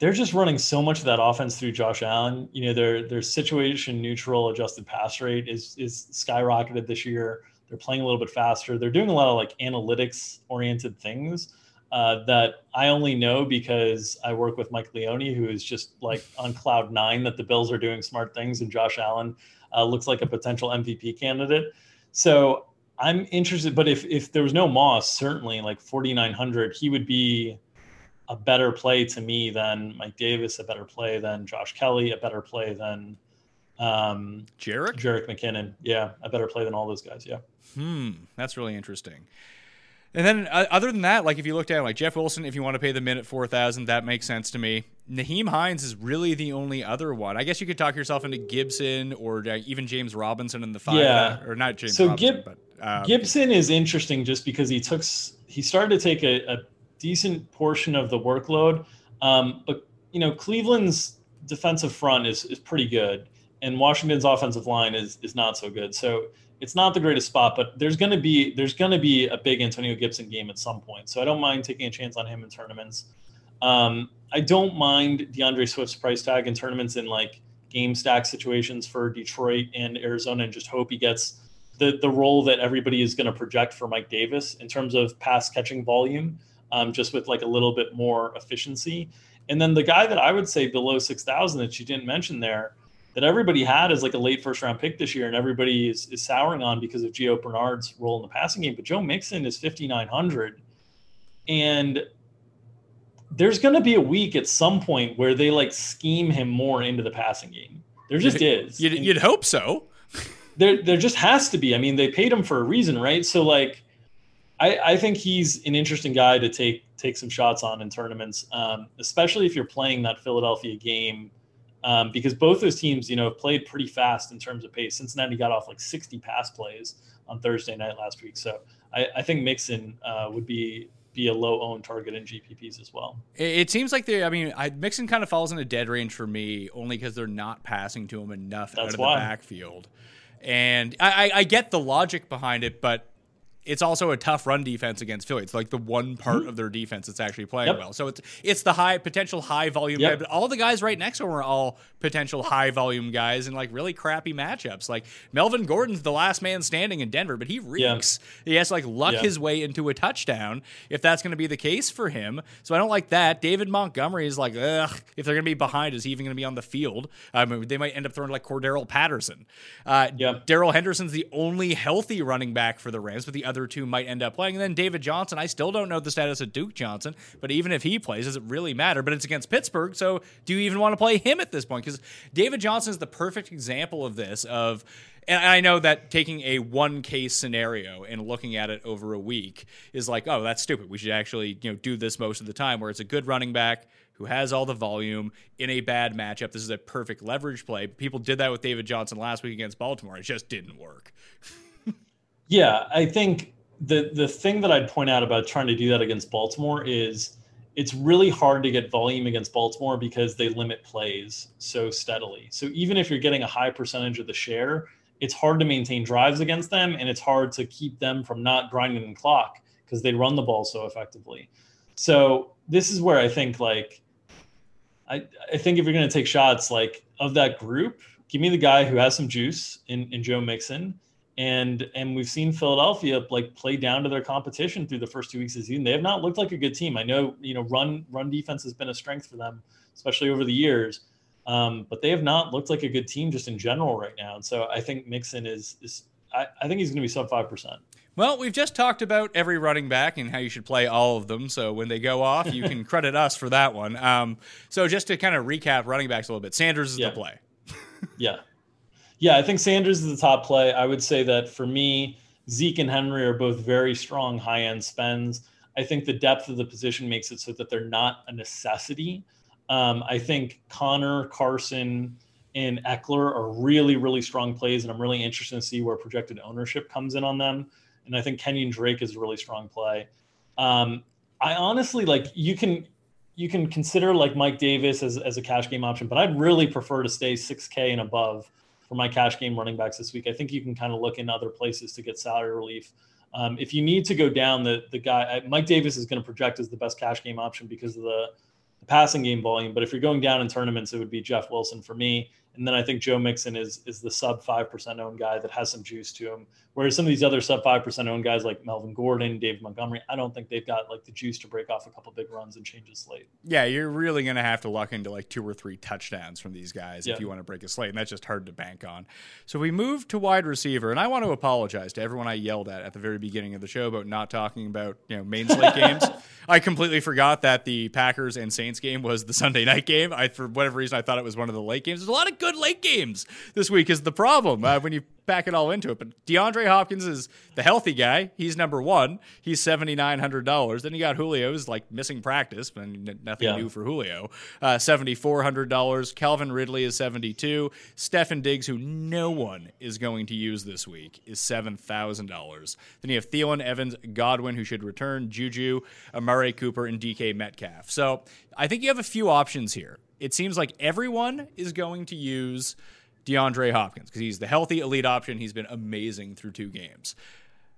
they're just running so much of that offense through Josh Allen. You know, their their situation neutral adjusted pass rate is is skyrocketed this year. They're playing a little bit faster. They're doing a lot of like analytics oriented things uh, that I only know because I work with Mike Leone, who is just like on cloud nine that the Bills are doing smart things, and Josh Allen uh, looks like a potential MVP candidate. So I'm interested, but if if there was no Moss, certainly like 4,900, he would be a better play to me than Mike Davis, a better play than Josh Kelley, a better play than um, Jerick? Jerick McKinnon. Yeah, a better play than all those guys. Yeah. Hmm, that's really interesting. And then uh, other than that, like if you look down, like Jeff Wilson, if you want to pay the minute four thousand, that makes sense to me. Nyheim Hines is really the only other one. I guess you could talk yourself into Gibson or uh, even James Robinson in the five, Yeah. or not James So Robinson, Gib- but uh, Gibson is interesting just because he took he started to take a, a decent portion of the workload, um, but you know Cleveland's defensive front is is pretty good, and Washington's offensive line is is not so good. So it's not the greatest spot, but there's going to be there's going to be a big Antonio Gibson game at some point. So I don't mind taking a chance on him in tournaments. Um, I don't mind DeAndre Swift's price tag in tournaments in like game stack situations for Detroit and Arizona, and just hope he gets the the role that everybody is going to project for Mike Davis in terms of pass catching volume, um, just with like a little bit more efficiency. And then the guy that I would say below six thousand that you didn't mention there, that everybody had as like a late first round pick this year, and everybody is, is souring on because of Gio Bernard's role in the passing game. But Joe Mixon is fifty nine hundred, and there's going to be a week at some point where they like scheme him more into the passing game. There just is. you'd, you'd hope so. There there just has to be. I mean, they paid him for a reason, right? So like, I I think he's an interesting guy to take take some shots on in tournaments, um, especially if you're playing that Philadelphia game, um, because both those teams, you know, have played pretty fast in terms of pace. Cincinnati got off like 60 pass plays on Thursday night last week, so I, I think Mixon uh, would be be a low owned target in GPPs as well. It, it seems like they. I mean, I, Mixon kind of falls in a dead range for me only because they're not passing to him enough out of why. the backfield. And I, I, get the logic behind it, but it's also a tough run defense against Philly. It's like the one part of their defense that's actually playing Yep. well. So it's it's the high potential high volume Yep. guy, but all the guys right next to him are all potential high volume guys in like really crappy matchups. Like Melvin Gordon's the last man standing in Denver, but he reeks. He has to like luck Yeah. his way into a touchdown if that's going to be the case for him. So I don't like that. David Montgomery is like, ugh, if they're going to be behind, is he even going to be on the field? I mean, they might end up throwing like Cordarrelle Patterson. Uh, Yeah. Darrell Henderson's the only healthy running back for the Rams, but the other other two might end up playing. And then David Johnson, I still don't know the status of Duke Johnson, but even if he plays, does it really matter? But it's against Pittsburgh, so do you even want to play him at this point? Because David Johnson is the perfect example of this. Of and I know that taking a one case scenario and looking at it over a week is like, oh, that's stupid. We should actually, you know, do this most of the time where it's a good running back who has all the volume in a bad matchup. This is a perfect leverage play. People did that with David Johnson last week against Baltimore. It just didn't work. yeah, I think the the thing that I'd point out about trying to do that against Baltimore is it's really hard to get volume against Baltimore because they limit plays so steadily. So even if you're getting a high percentage of the share, it's hard to maintain drives against them and it's hard to keep them from not grinding the clock because they run the ball so effectively. So this is where I think like I, I think if you're going to take shots like of that group, give me the guy who has some juice in, in Joe Mixon. And and we've seen Philadelphia like play down to their competition through the first two weeks of the season. They have not looked like a good team. I know you know run run defense has been a strength for them, especially over the years. Um, but they have not looked like a good team just in general right now. And so I think Mixon is is I, I think he's going to be sub five percent. Well, we've just talked about every running back and how you should play all of them. So when they go off, you can credit us for that one. Um, so just to kind of recap running backs a little bit, Sanders is Yeah. the play. Yeah. Yeah, I think Sanders is the top play. I would say that for me, Zeke and Henry are both very strong high end spends. I think the depth of the position makes it so that they're not a necessity. Um, I think Conner, Carson, and Ekeler are really, really strong plays, and I'm really interested to see where projected ownership comes in on them. And I think Kenyan Drake is a really strong play. Um, I honestly like you can you can consider like Mike Davis as, as a cash game option, but I'd really prefer to stay 6K and above for my cash game running backs this week. I think you can kind of look in other places to get salary relief. Um, if you need to go down, the the guy Mike Davis is going to project as the best cash game option because of the, the passing game volume. But if you're going down in tournaments, it would be Jeff Wilson for me. And then I think Joe Mixon is is the sub five percent owned guy that has some juice to him. Whereas some of these other sub five percent owned guys like Melvin Gordon, Dave Montgomery, I don't think they've got like the juice to break off a couple big runs and change the slate. Yeah, you're really going to have to luck into like two or three touchdowns from these guys if you want to break a slate, and that's just hard to bank on. So we move to wide receiver, and I want to apologize to everyone I yelled at at the very beginning of the show about not talking about you know main slate games. I completely forgot that the Packers and Saints game was the Sunday night game. I for whatever reason I thought it was one of the late games. There's a lot of good late games this week. Is the problem uh, when you pack it all into it? But DeAndre Hopkins is the healthy guy. He's number one. He's seventy nine hundred dollars. Then you got Julio, who's like missing practice, but nothing Yeah. new for Julio. Uh, seventy four hundred dollars. Calvin Ridley is seventy two. Stefon Diggs, who no one is going to use this week, is seven thousand dollars. Then you have Thielen, Evans, Godwin, who should return, Juju, Amari Cooper, and DK Metcalf. So I think you have a few options here. It seems like everyone is going to use DeAndre Hopkins because he's the healthy elite option. He's been amazing through two games.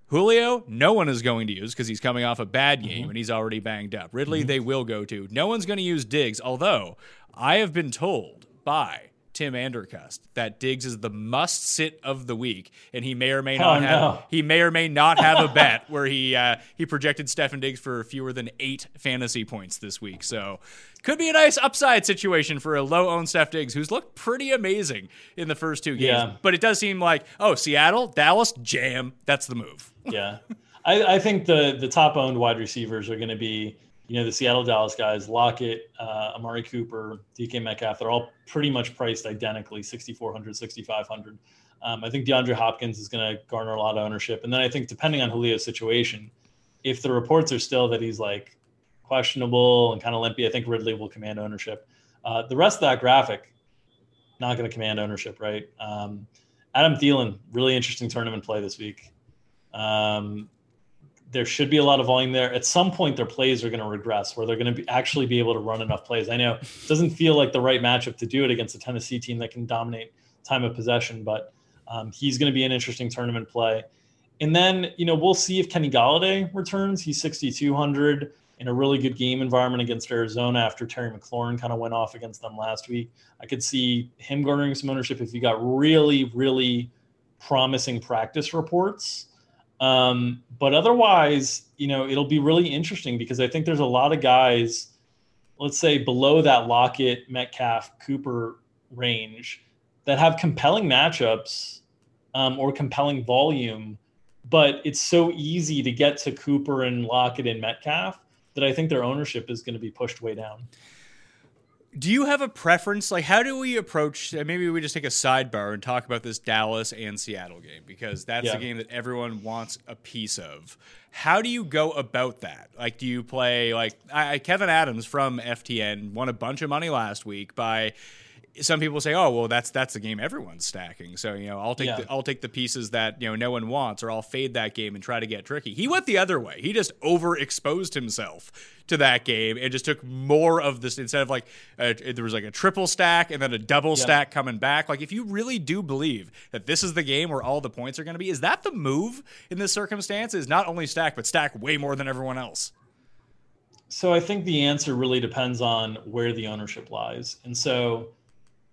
Julio, no one is going to use because he's coming off a bad mm-hmm. game and he's already banged up. Ridley, mm-hmm. they will go to. No one's going to use Diggs, although I have been told by Tim Andercust that Diggs is the must sit of the week, and he may or may not Oh, have no. he may or may not have a bet where he uh, he projected Stefon Diggs for fewer than eight fantasy points this week. So could be a nice upside situation for a low owned Steph Diggs, who's looked pretty amazing in the first two games. Yeah. But it does seem like oh Seattle, Dallas, jam, that's the move. yeah, I, I think the the top owned wide receivers are going to be you know the Seattle Dallas guys, Lockett, uh, Amari Cooper, DK Metcalf. They're all pretty much priced identically, 6,400, 6,500. Um, I think DeAndre Hopkins is going to garner a lot of ownership, and then I think depending on Julio's situation, if the reports are still that he's like questionable and kind of limpy, I think Ridley will command ownership. Uh, the rest of that graphic, not going to command ownership, right? Um, Adam Thielen, really interesting tournament play this week. Um, there should be a lot of volume there. At some point, their plays are going to regress, where they're going to be, actually be able to run enough plays. I know it doesn't feel like the right matchup to do it against a Tennessee team that can dominate time of possession, but um, he's going to be an interesting tournament play. And then, you know, we'll see if Kenny Golladay returns. He's 6,200 in a really good game environment against Arizona after Terry McLaurin kind of went off against them last week. I could see him garnering some ownership if he got really, really promising practice reports. Um, but otherwise, you know, it'll be really interesting because I think there's a lot of guys, let's say below that Lockett, Metcalf, Cooper range that have compelling matchups um, or compelling volume, but it's so easy to get to Cooper and Lockett and Metcalf that I think their ownership is going to be pushed way down. Do you have a preference? Like, how do we approach? Maybe we just take a sidebar and talk about this Dallas and Seattle game because that's yeah. the game that everyone wants a piece of. How do you go about that? Like, do you play like I, Kevin Adams from FTN won a bunch of money last week by some people say, "Oh, well, that's that's the game everyone's stacking." So you know, I'll take yeah. the, I'll take the pieces that you know no one wants, or I'll fade that game and try to get tricky. He went the other way. He just overexposed himself to that game and just took more of this instead of like uh, there was like a triple stack and then a double yeah. stack coming back. Like if you really do believe that this is the game where all the points are going to be, is that the move in this circumstance? Is not only stack but stack way more than everyone else. So I think the answer really depends on where the ownership lies, and so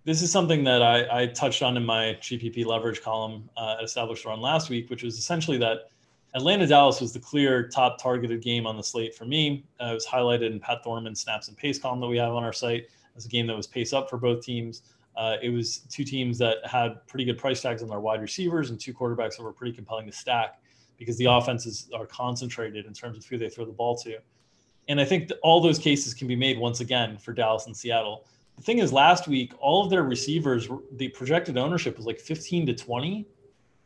this is something that I, I, touched on in my GPP leverage column uh, at Established Run last week, which was essentially that Atlanta Dallas was the clear top targeted game on the slate for me. Uh, it was highlighted in Pat Thorman's snaps and pace column that we have on our site as a game that was pace up for both teams. Uh, it was two teams that had pretty good price tags on their wide receivers and two quarterbacks that were pretty compelling to stack because the offenses are concentrated in terms of who they throw the ball to. And I think all those cases can be made once again for Dallas and Seattle the thing is, last week, all of their receivers, the projected ownership was like 15 to 20.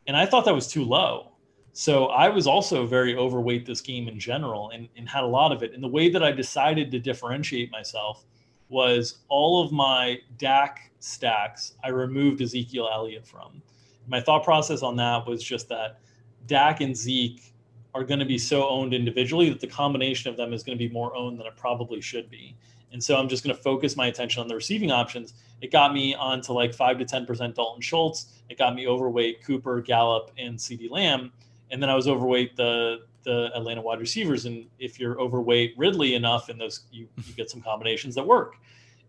And I thought that was too low. So I was also very overweight this game in general and, and had a lot of it. And the way that I decided to differentiate myself was all of my Dak stacks, I removed Ezekiel Elliott from. My thought process on that was just that Dak and Zeke are going to be so owned individually that the combination of them is going to be more owned than it probably should be. And so I'm just going to focus my attention on the receiving options. It got me onto like five to 10% Dalton Schultz. It got me overweight Cooper, Gallup, and CeeDee Lamb. And then I was overweight the the Atlanta wide receivers. And if you're overweight Ridley enough, and those you, you get some combinations that work.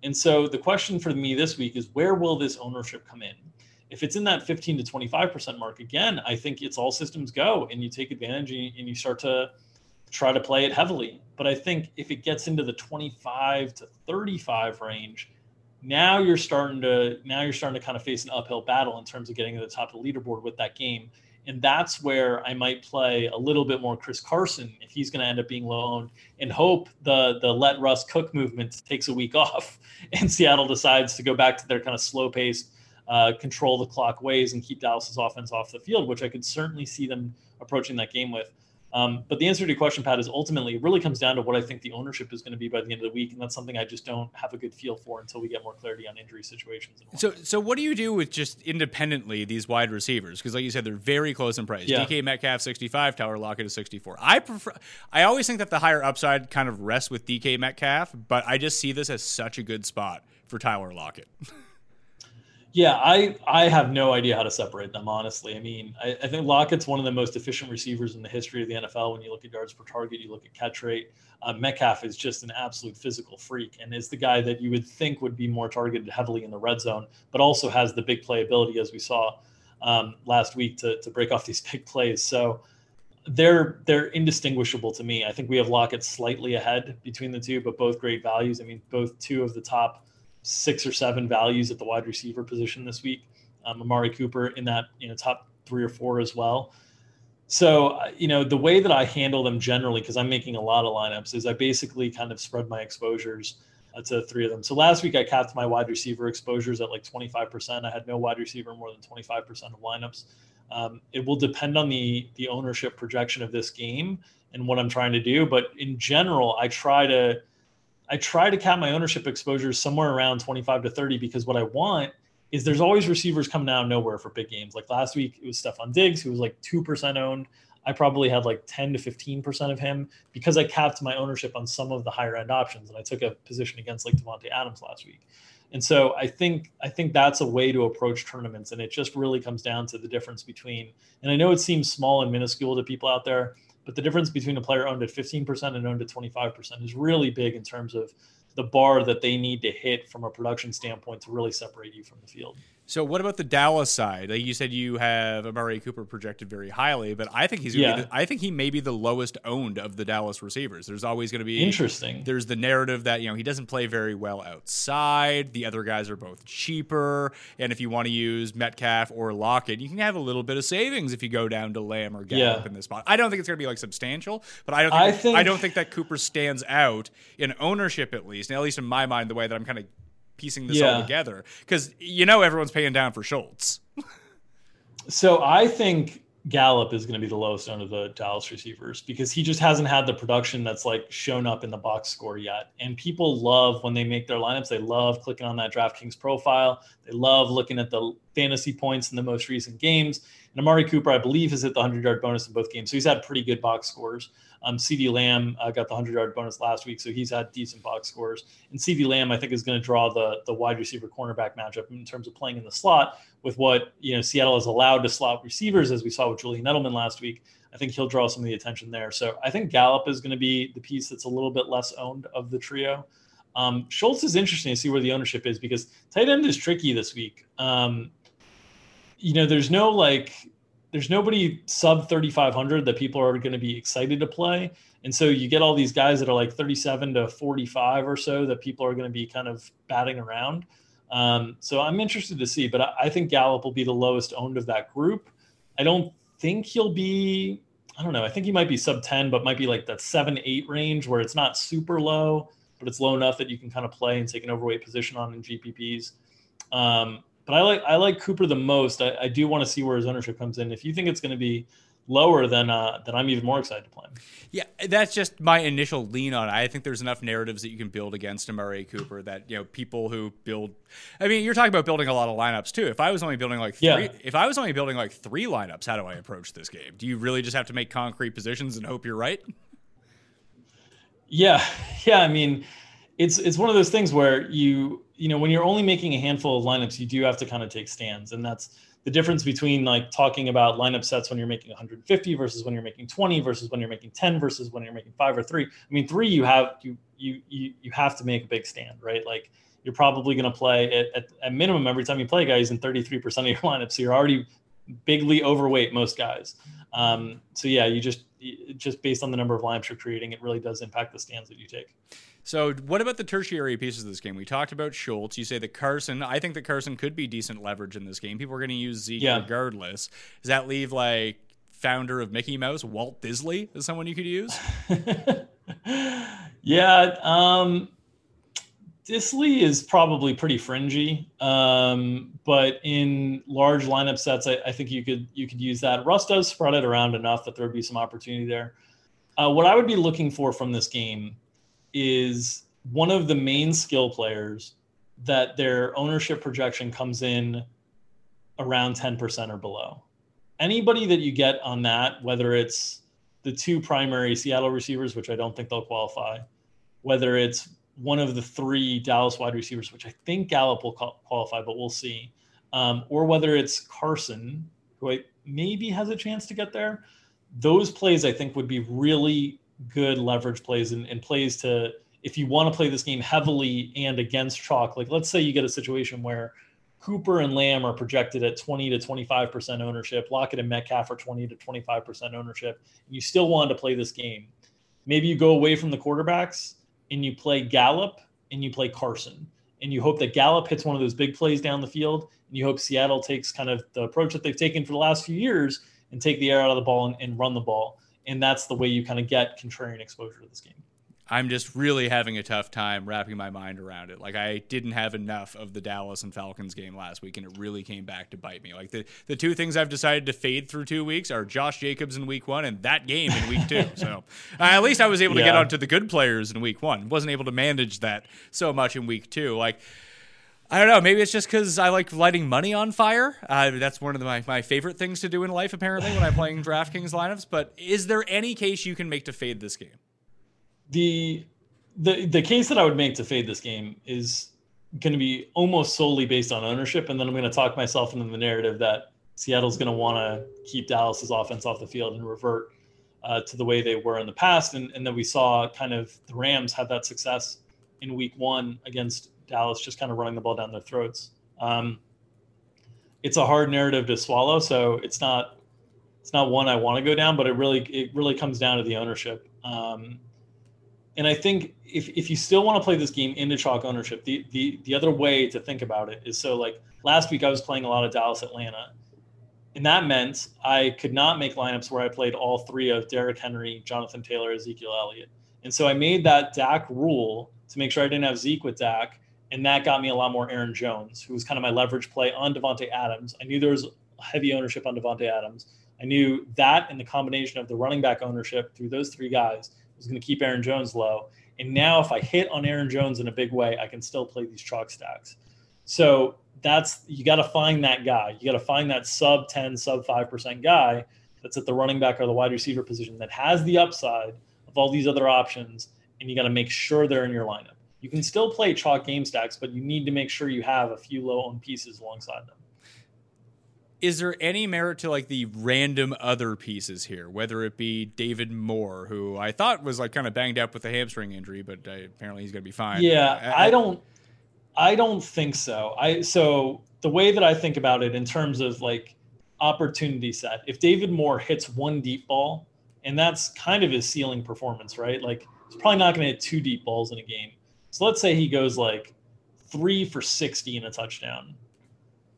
And so the question for me this week is where will this ownership come in? If it's in that 15 to 25% mark, again, I think it's all systems go and you take advantage and you start to try to play it heavily. But I think if it gets into the 25 to 35 range, now you're starting to now you're starting to kind of face an uphill battle in terms of getting to the top of the leaderboard with that game. And that's where I might play a little bit more Chris Carson if he's going to end up being low owned and hope the the let Russ cook movement takes a week off and Seattle decides to go back to their kind of slow pace, uh, control the clock ways and keep Dallas's offense off the field, which I could certainly see them approaching that game with. Um, but the answer to your question, Pat, is ultimately it really comes down to what I think the ownership is going to be by the end of the week, and that's something I just don't have a good feel for until we get more clarity on injury situations. so, so what do you do with just independently these wide receivers? Because, like you said, they're very close in price. Yeah. DK Metcalf sixty five, Tyler Lockett is sixty four. I prefer. I always think that the higher upside kind of rests with DK Metcalf, but I just see this as such a good spot for Tyler Lockett. Yeah, I I have no idea how to separate them, honestly. I mean, I, I, think Lockett's one of the most efficient receivers in the history of the NFL. When you look at yards per target, you look at catch rate. Uh, Metcalf is just an absolute physical freak and is the guy that you would think would be more targeted heavily in the red zone, but also has the big playability, as we saw um, last week, to, to break off these big plays. So they're they're indistinguishable to me. I think we have Lockett slightly ahead between the two, but both great values. I mean, both two of the top six or seven values at the wide receiver position this week. Um, Amari Cooper in that you know top three or four as well. So uh, you know the way that I handle them generally, because I'm making a lot of lineups, is I basically kind of spread my exposures uh, to three of them. So last week I capped my wide receiver exposures at like 25%. I had no wide receiver more than 25% of lineups. Um, it will depend on the the ownership projection of this game and what I'm trying to do, but in general, I try to I try to cap my ownership exposure somewhere around 25 to 30 because what I want is there's always receivers coming out of nowhere for big games. Like last week, it was Stefon Diggs, who was like 2% owned. I probably had like 10 to 15% of him because I capped my ownership on some of the higher end options. And I took a position against like Davante Adams last week. And so I think I think that's a way to approach tournaments. And it just really comes down to the difference between, and I know it seems small and minuscule to people out there, but the difference between a player owned at 15% and owned at 25% is really big in terms of the bar that they need to hit from a production standpoint to really separate you from the field. So what about the Dallas side? Like you said, you have Amari Cooper projected very highly, but I think he's gonna Yeah. be the, I think he may be the lowest owned of the Dallas receivers. There's always going to be Interesting. There's the narrative that you know he doesn't play very well outside. The other guys are both cheaper, and if you want to use Metcalf or Lockett, you can have a little bit of savings if you go down to Lamb or Gallup Yeah. in this spot. I don't think it's going to be like substantial, but I don't think I I, think- don't think that Cooper stands out in ownership at least, at least in my mind, the way that I'm kind of piecing this all together because you know everyone's paying down for Schultz. So I think Gallup is going to be the lowest owned of the Dallas receivers because he just hasn't had the production that's like shown up in the box score yet. And people love when they make their lineups, they love clicking on that DraftKings profile. They love looking at the fantasy points in the most recent games. And Amari Cooper, I believe, has hit the 100 yard bonus in both games. So he's had pretty good box scores. Um, CeeDee Lamb uh, got the 100 yard bonus last week, so he's had decent box scores. And CeeDee Lamb, I think, is going to draw the the wide receiver cornerback matchup in terms of playing in the slot with what you know Seattle has allowed to slot receivers, as we saw with Julian Edelman last week. I think he'll draw some of the attention there. So I think Gallup is going to be the piece that's a little bit less owned of the trio. Um, Schultz is interesting to see where the ownership is because tight end is tricky this week. Um, you know, there's no like, there's nobody sub 3,500 that people are going to be excited to play. And so you get all these guys that are like 37 to 45 or so that people are going to be kind of batting around. Um, so I'm interested to see, but I, I think Gallup will be the lowest owned of that group. I don't think he'll be, I don't know, I think he might be sub 10, but might be like that seven, eight range where it's not super low, but it's low enough that you can kind of play and take an overweight position on in GPPs. Um, but I like I like Cooper the most. I, I do want to see where his ownership comes in. If you think it's going to be lower, than uh, then I'm even more excited to play him. Yeah, that's just my initial lean on it. I think there's enough narratives that you can build against Amari Cooper that you know people who build. I mean, you're talking about building a lot of lineups too. If I was only building like three, Yeah. if I was only building like three lineups, how do I approach this game? Do you really just have to make concrete positions and hope you're right? Yeah, yeah. I mean, it's it's one of those things where you you know when you're only making a handful of lineups, you do have to kind of take stands, and that's the difference between like talking about lineup sets when you're making 150 versus when you're making 20 versus when you're making 10 versus when you're making five or three. I mean, three you have you you you you have to make a big stand, right? Like you're probably going to play at, at, at minimum every time you play guys in 33% of your lineup, so you're already bigly overweight most guys. Um, so yeah, you just just based on the number of lineups you're creating, it really does impact the stands that you take. So, what about the tertiary pieces of this game? We talked about Schultz. You say that Carson. I think that Carson could be decent leverage in this game. People are going to use Zeke Yeah. regardless. Does that leave like founder of Mickey Mouse, Walt Disley, as someone you could use? yeah, um, Dissly is probably pretty fringy, um, but in large lineup sets, I, I think you could you could use that. Russ does spread it around enough that there would be some opportunity there. Uh, what I would be looking for from this game is one of the main skill players that their ownership projection comes in around 10% or below. Anybody that you get on that, whether it's the two primary Seattle receivers, which I don't think they'll qualify, whether it's one of the three Dallas wide receivers, which I think Gallup will qualify, but we'll see, um, or whether it's Carson, who I maybe has a chance to get there. Those plays I think would be really good leverage plays and, and plays to if you want to play this game heavily and against chalk. Like let's say you get a situation where Cooper and Lamb are projected at 20 to 25% ownership. Lockett and Metcalf are 20 to 25% ownership. And you still want to play this game. Maybe you go away from the quarterbacks and you play Gallup and you play Carson. And you hope that Gallup hits one of those big plays down the field. And you hope Seattle takes kind of the approach that they've taken for the last few years and take the air out of the ball and, and run the ball. And that's the way you kind of get contrarian exposure to this game. I'm just really having a tough time wrapping my mind around it. Like I didn't have enough of the Dallas and Falcons game last week, and it really came back to bite me. Like the the two things I've decided to fade through two weeks are Josh Jacobs in week one and that game in week two. so uh, at least I was able to get onto the good players in week one. wasn't able to manage that so much in week two. Like. I don't know. Maybe it's just because I like lighting money on fire. Uh, that's one of the, my, my favorite things to do in life, apparently, when I'm playing DraftKings lineups. But is there any case you can make to fade this game? The the the case that I would make to fade this game is going to be almost solely based on ownership, and then I'm going to talk myself into the narrative that Seattle's going to want to keep Dallas's offense off the field and revert uh, to the way they were in the past, and and then we saw kind of the Rams have that success in Week One against Dallas, just kind of running the ball down their throats. Um, it's a hard narrative to swallow. So it's not it's not one I want to go down, but it really it really comes down to the ownership. Um, and I think if, if you still want to play this game into chalk ownership, the, the the other way to think about it is so like last week I was playing a lot of Dallas Atlanta. And that meant I could not make lineups where I played all three of Derrick Henry, Jonathan Taylor, Ezekiel Elliott. And so I made that Dak rule to make sure I didn't have Zeke with Dak. And that got me a lot more Aaron Jones, who was kind of my leverage play on Davante Adams. I knew there was heavy ownership on Davante Adams. I knew that and the combination of the running back ownership through those three guys was going to keep Aaron Jones low. And now, if I hit on Aaron Jones in a big way, I can still play these chalk stacks. So that's you got to find that guy. You got to find that sub 10, sub 5% guy that's at the running back or the wide receiver position that has the upside of all these other options. And you got to make sure they're in your lineup. You can still play chalk game stacks, but you need to make sure you have a few low owned pieces alongside them is there any merit to like the random other pieces here, whether it be David Moore, who I thought was like kind of banged up with a hamstring injury, but uh, apparently he's going to be fine. Yeah, I, I, don't, I don't think so. I so the way that I think about it in terms of like opportunity set, if David Moore hits one deep ball, and that's kind of his ceiling performance, right? Like he's probably not going to hit two deep balls in a game. So let's say he goes like three for sixty in a touchdown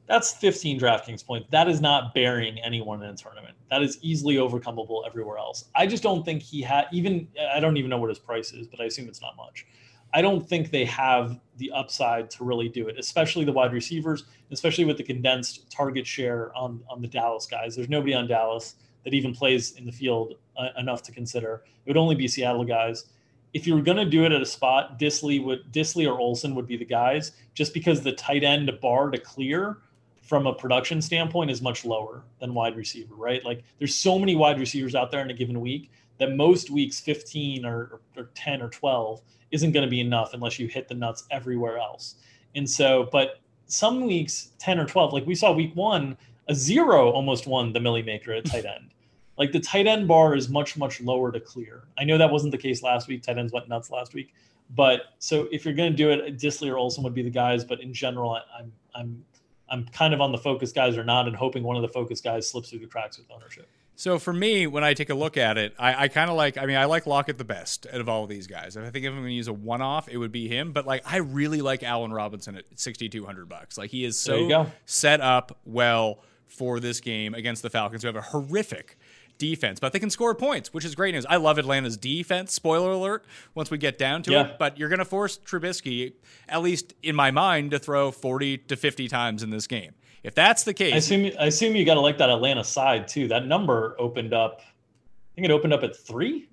that's 15 DraftKings points. That is not burying anyone in a tournament. That is easily overcomable everywhere else. I just don't think he had even I don't even know what his price is, but I assume it's not much. I don't think they have the upside to really do it, especially the wide receivers, especially with the condensed target share on on the Dallas guys. There's nobody on Dallas that even plays in the field uh, enough to consider. It would only be Seattle guys. If you were going to do it at a spot, Dissly would Dissly or Olsen would be the guys, just because the tight end bar to clear from a production standpoint is much lower than wide receiver, right? Like there's so many wide receivers out there in a given week that most weeks 15 or, or 10 or 12 isn't going to be enough unless you hit the nuts everywhere else. And so, but some weeks 10 or 12, like we saw week one, a zero almost won the Milly Maker at tight end. like the tight end bar is much, much lower to clear. I know that wasn't the case last week. Tight ends went nuts last week. But so if you're going to do it, Dissly or Olsen would be the guys. But in general, I'm I'm I'm kind of on the focus guys or not, and hoping one of the focus guys slips through the cracks with ownership. So for me, when I take a look at it, I, I kind of like. I mean, I like Lockett the best out of all of these guys. If I think if I'm going to use a one-off, it would be him. But like, I really like Allen Robinson at 6,200 bucks. Like, he is so set up well for this game against the Falcons, who have a horrific defense, but they can score points, which is great news. I love Atlanta's defense. Spoiler alert, once we get down to yeah. it, but you're going to force Trubisky, at least in my mind, to throw 40 to 50 times in this game. If that's the case, I assume I assume you got to like that Atlanta side too. That number opened up. I think it opened up at three.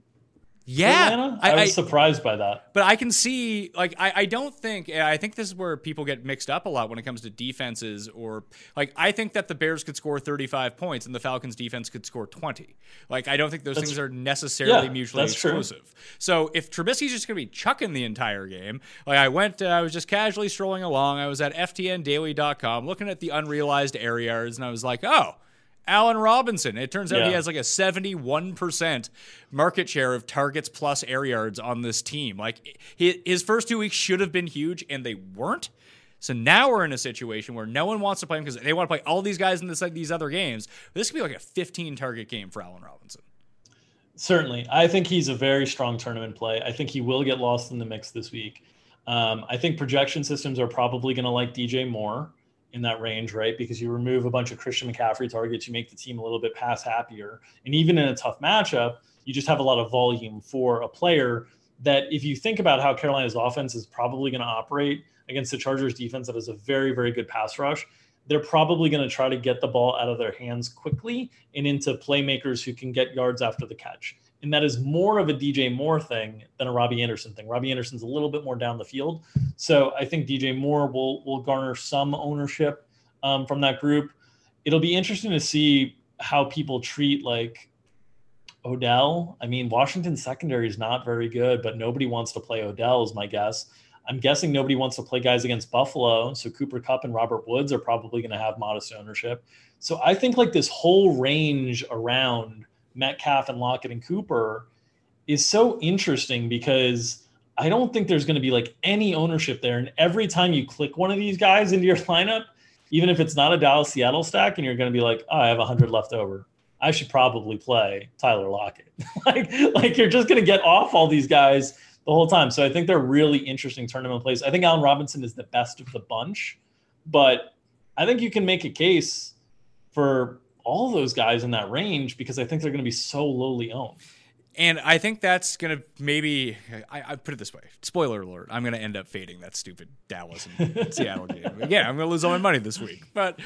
Yeah, I, I, was surprised by that. But I can see, like, I, I don't think, I think this is where people get mixed up a lot when it comes to defenses, or like, I think that the Bears could score 35 points and the Falcons defense could score 20. Like, I don't think those that's, things are necessarily yeah, mutually exclusive. True. So if Trubisky's just going to be chucking the entire game, like, I went, uh, I was just casually strolling along. I was at FTNDaily.com looking at the unrealized air yards, and I was like, oh, Allen Robinson. It turns out yeah. he has like a 71% market share of targets plus air yards on this team. Like his first two weeks should have been huge and they weren't. So now we're in a situation where no one wants to play him because they want to play all these guys in this like these other games. This could be like a 15 target game for Allen Robinson. Certainly, I think he's a very strong tournament play. I think he will get lost in the mix this week. Um, I think projection systems are probably going to like DJ Moore in that range, right? Because you remove a bunch of Christian McCaffrey targets, you make the team a little bit pass happier. And even in a tough matchup, you just have a lot of volume for a player that if you think about how Carolina's offense is probably going to operate against the Chargers defense that is a very, very good pass rush, they're probably going to try to get the ball out of their hands quickly and into playmakers who can get yards after the catch and that is more of a DJ Moore thing than a Robbie Anderson thing. Robbie Anderson's a little bit more down the field, so I think DJ Moore will will garner some ownership um, from that group. It'll be interesting to see how people treat like Odell. I mean, Washington secondary is not very good, but nobody wants to play Odell, is my guess. I'm guessing nobody wants to play guys against Buffalo, so Cooper Kupp and Robert Woods are probably going to have modest ownership. So I think like this whole range around Metcalf and Lockett and Cooper is so interesting because I don't think there's going to be like any ownership there. And every time you click one of these guys into your lineup, even if it's not a Dallas Seattle stack, and you're going to be like, oh, I have 100 left over. I should probably play Tyler Lockett. like, like you're just going to get off all these guys the whole time. So I think they're really interesting tournament plays. I think Allen Robinson is the best of the bunch, but I think you can make a case for all those guys in that range because I think they're going to be so lowly owned. And I think that's going to maybe, I, I, put it this way spoiler alert, I'm going to end up fading that stupid Dallas and Seattle game. Yeah, I'm going to lose all my money this week. But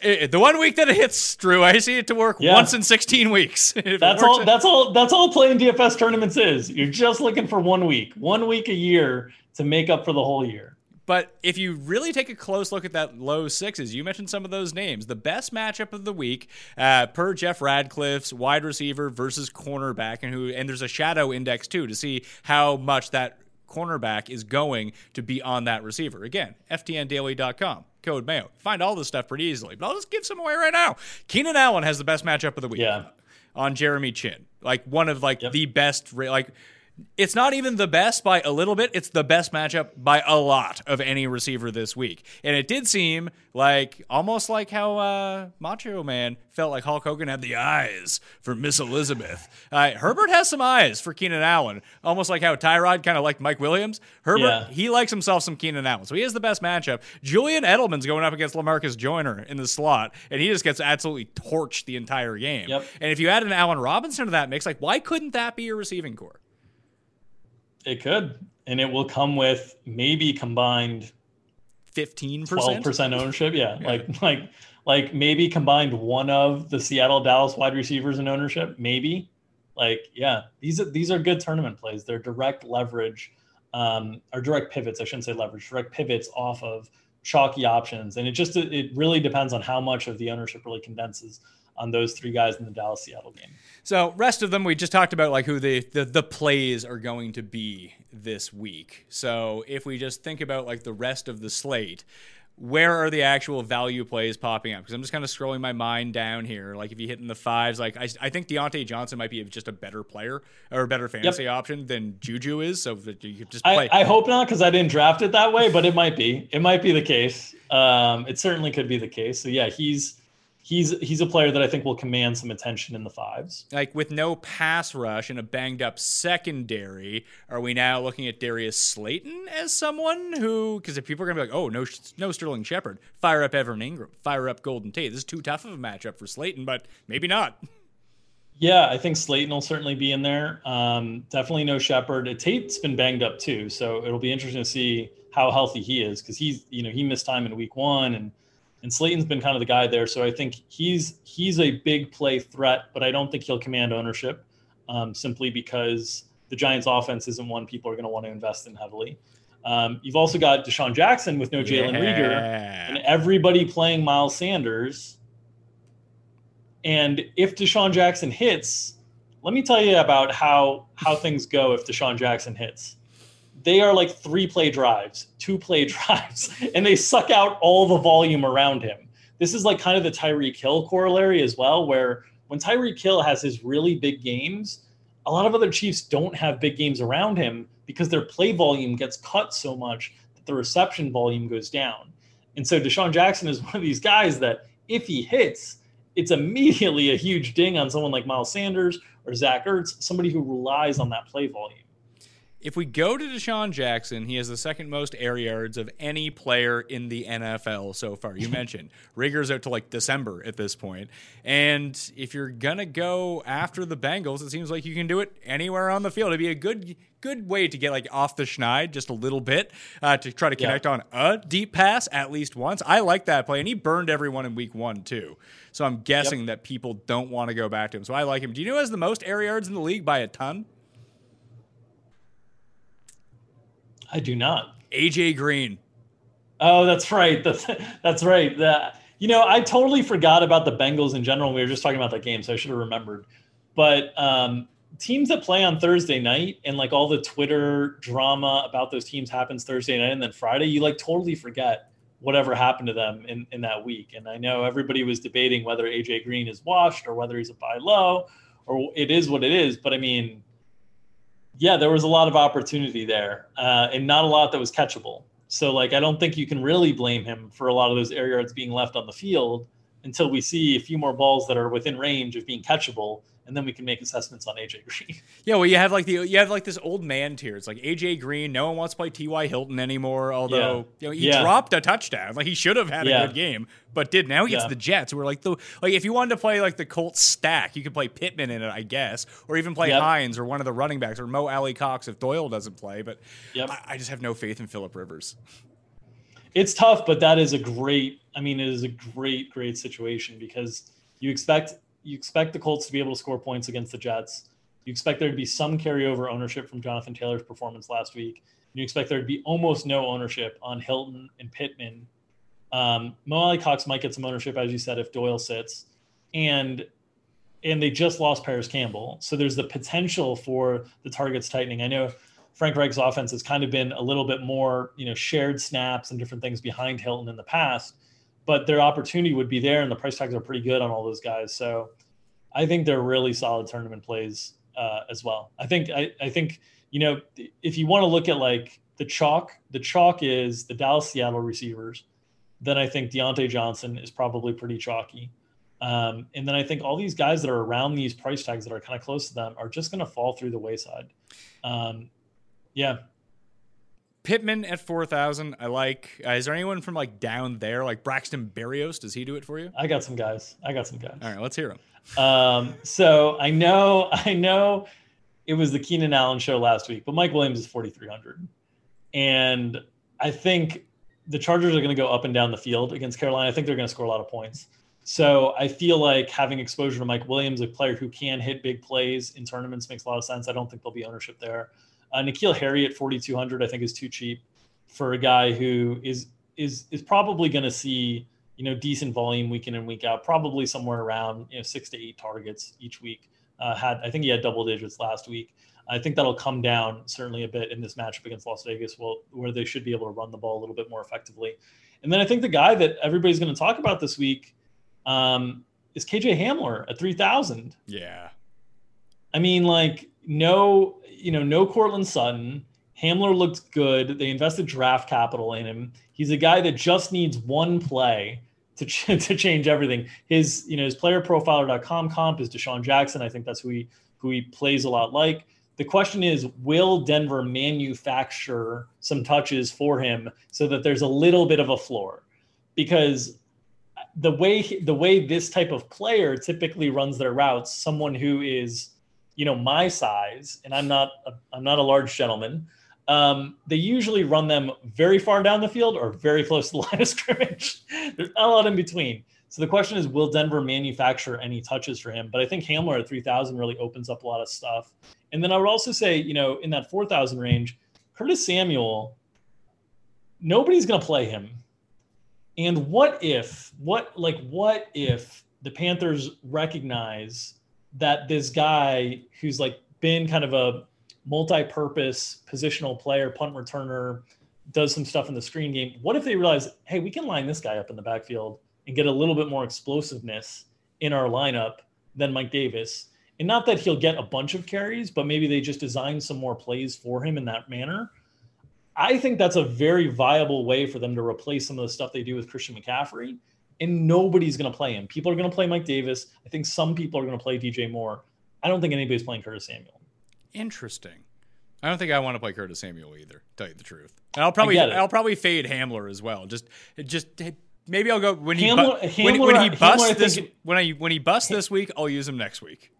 it, the one week that it hits, Drew, I see it to work yeah. once in 16 weeks. that's all, that's all, that's all playing DFS tournaments is. You're just looking for one week, one week a year to make up for the whole year. But if you really take a close look at that low sixes, you mentioned some of those names. The best matchup of the week, uh, per Jeff Ratcliffe's wide receiver versus cornerback, and who and there's a shadow index too to see how much that cornerback is going to be on that receiver. Again, ftndaily.com. Code Mayo. Find all this stuff pretty easily. But I'll just give some away right now. Keenan Allen has the best matchup of the week. Yeah. On Jeremy Chinn. Like one of like yep. the best like it's not even the best by a little bit. It's the best matchup by a lot of any receiver this week. And it did seem like almost like how uh, Macho Man felt like Hulk Hogan had the eyes for Miss Elizabeth. Uh, Herbert has some eyes for Keenan Allen, almost like how Tyrod kind of liked Mike Williams. Herbert, yeah. he likes himself some Keenan Allen. So he has the best matchup. Julian Edelman's going up against Lamarcus Joyner in the slot, and he just gets absolutely torched the entire game. Yep. And if you add an Allen Robinson to that mix, like why couldn't that be your receiving core? It could, and it will come with maybe combined fifteen percent ownership. Yeah, yeah, like like like maybe combined one of the Seattle Dallas wide receivers in ownership. Maybe, like yeah, these are these are good tournament plays. They're direct leverage, um, or direct pivots. I shouldn't say leverage. Direct pivots off of chalky options, and it just it really depends on how much of the ownership really condenses on those three guys in the Dallas Seattle game. So rest of them we just talked about like who the, the the plays are going to be this week. So if we just think about like the rest of the slate, where are the actual value plays popping up? Because I'm just kind of scrolling my mind down here. Like if you hit in the fives, like I, I think Diontae Johnson might be just a better player or a better fantasy yep. option than Juju is. So that you could just play. I, I hope not because I didn't draft it that way, but it might be. It might be the case. Um, it certainly could be the case. So yeah, he's he's he's a player that I think will command some attention in the fives. Like with no pass rush and a banged up secondary, are we now looking at Darius Slayton as someone who? Because if people are gonna be like, oh no, no Sterling Shepard, fire up Evan Engram, fire up Golden Tate. This is too tough of a matchup for Slayton, but maybe not. Yeah, I think Slayton will certainly be in there. Um, definitely no Shepard. Tate's been banged up too, so it'll be interesting to see how healthy he is because he's you know he missed time in week one and and Slayton's been kind of the guy there. So I think he's he's a big play threat, but I don't think he'll command ownership um, simply because the Giants' offense isn't one people are going to want to invest in heavily. Um, you've also got DeSean Jackson with no Jalen yeah. Reagor and everybody playing Miles Sanders. And if DeSean Jackson hits, let me tell you about how how things go if DeSean Jackson hits they are like three play drives, two play drives, and they suck out all the volume around him. This is like kind of the Tyreek Hill corollary as well, where when Tyreek Hill has his really big games, a lot of other Chiefs don't have big games around him because their play volume gets cut so much that the reception volume goes down. And so DeSean Jackson is one of these guys that if he hits, it's immediately a huge ding on someone like Miles Sanders or Zach Ertz, somebody who relies on that play volume. If we go to DeSean Jackson, he has the second most air yards of any player in the NFL so far. You mentioned Reagor's out to like December at this point. And if you're gonna go after the Bengals, it seems like you can do it anywhere on the field. It'd be a good good way to get like off the schneid just a little bit uh, to try to connect yeah. on a deep pass at least once. I like that play, and he burned everyone in week one too. So I'm guessing yep. that people don't want to go back to him. So I like him. Do you know who has the most air yards in the league by a ton? I do not. AJ Green. Oh, that's right. That's that's right. That you know, I totally forgot about the Bengals in general. We were just talking about that game, so I should have remembered. But um, teams that play on Thursday night and like all the Twitter drama about those teams happens Thursday night and then Friday, you like totally forget whatever happened to them in, in that week. And I know everybody was debating whether AJ Green is washed or whether he's a buy low or it is what it is. But I mean, yeah, there was a lot of opportunity there, uh, and not a lot that was catchable. So like I don't think you can really blame him for a lot of those air yards being left on the field until we see a few more balls that are within range of being catchable and then we can make assessments on AJ Green. Yeah, well, you have like the you have like this old man tier. It's like AJ Green. No one wants to play T.Y. Hilton anymore. Although yeah. you know he yeah. dropped a touchdown, like he should have had yeah. a good game, but did. Now he gets the Jets. We're like the like if you wanted to play like the Colts stack, you could play Pittman in it, I guess, or even play yep. Hines or one of the running backs or Mo Alie-Cox if Doyle doesn't play. But yep. I, I just have no faith in Philip Rivers. It's tough, but that is a great. I mean, it is a great, great situation because you expect you expect the Colts to be able to score points against the Jets. You expect there to be some carryover ownership from Jonathan Taylor's performance last week. You expect there to be almost no ownership on Hilton and Pittman. Um, Mo Alie-Cox might get some ownership, as you said, if Doyle sits, and and they just lost Parris Campbell, so there's the potential for the targets tightening. I know Frank Reich's offense has kind of been a little bit more, you know, shared snaps and different things behind Hilton in the past but their opportunity would be there, and the price tags are pretty good on all those guys. So I think they're really solid tournament plays uh, as well. I think I, I think you know if you want to look at like the chalk, the chalk is the Dallas Seattle receivers. Then I think Diontae Johnson is probably pretty chalky. Um, and then I think all these guys that are around these price tags that are kind of close to them are just going to fall through the wayside. Um, yeah, Pittman at 4,000. I like. Uh, is there anyone from like down there, like Braxton Berrios? Does he do it for you? I got some guys. I got some guys. All right, let's hear them. Um, so I know, I know it was the Keenan Allen show last week, but Mike Williams is 4,300. And I think the Chargers are going to go up and down the field against Carolina. I think they're going to score a lot of points. So I feel like having exposure to Mike Williams, a player who can hit big plays in tournaments, makes a lot of sense. I don't think there'll be ownership there. Uh, N'Keal Harry at 4,200, I think, is too cheap for a guy who is is is probably going to see you know decent volume week in and week out, probably somewhere around you know six to eight targets each week. Uh, had I think he had double digits last week. I think that'll come down certainly a bit in this matchup against Las Vegas, well, where they should be able to run the ball a little bit more effectively. And then I think the guy that everybody's going to talk about this week um, is KJ Hamler at 3,000. Yeah. I mean, like, no, you know, no Courtland Sutton. Hamler looked good. They invested draft capital in him. He's a guy that just needs one play to, ch- to change everything. His, you know, his playerprofiler.com comp is DeSean Jackson. I think that's who he who he plays a lot like. The question is, will Denver manufacture some touches for him so that there's a little bit of a floor? Because the way the way this type of player typically runs their routes, someone who is you know my size and i'm not a, i'm not a large gentleman um, they usually run them very far down the field or very close to the line of scrimmage. There's not a lot in between. So the question is will denver manufacture any touches for him? But i think hamler at 3000 really opens up a lot of stuff. And then i would also say you know in that 4000 range curtis samuel nobody's going to play him. And what if what like what if the panthers recognize that this guy who's like been kind of a multi-purpose positional player, punt returner, does some stuff in the screen game. What if they realize, hey, we can line this guy up in the backfield and get a little bit more explosiveness in our lineup than Mike Davis? And not that he'll get a bunch of carries, but maybe they just design some more plays for him in that manner. I think that's a very viable way for them to replace some of the stuff they do with Christian McCaffrey and nobody's going to play him. People are going to play Mike Davis. I think some people are going to play DJ Moore. I don't think anybody's playing Curtis Samuel. Interesting. I don't think I want to play Curtis Samuel either. Tell you the truth, and I'll probably I'll probably fade Hamler as well. Just just maybe I'll go when he Hamler, bu- Hamler, when, when, he busts Hamler, this think, when I when he busts this week, I'll use him next week.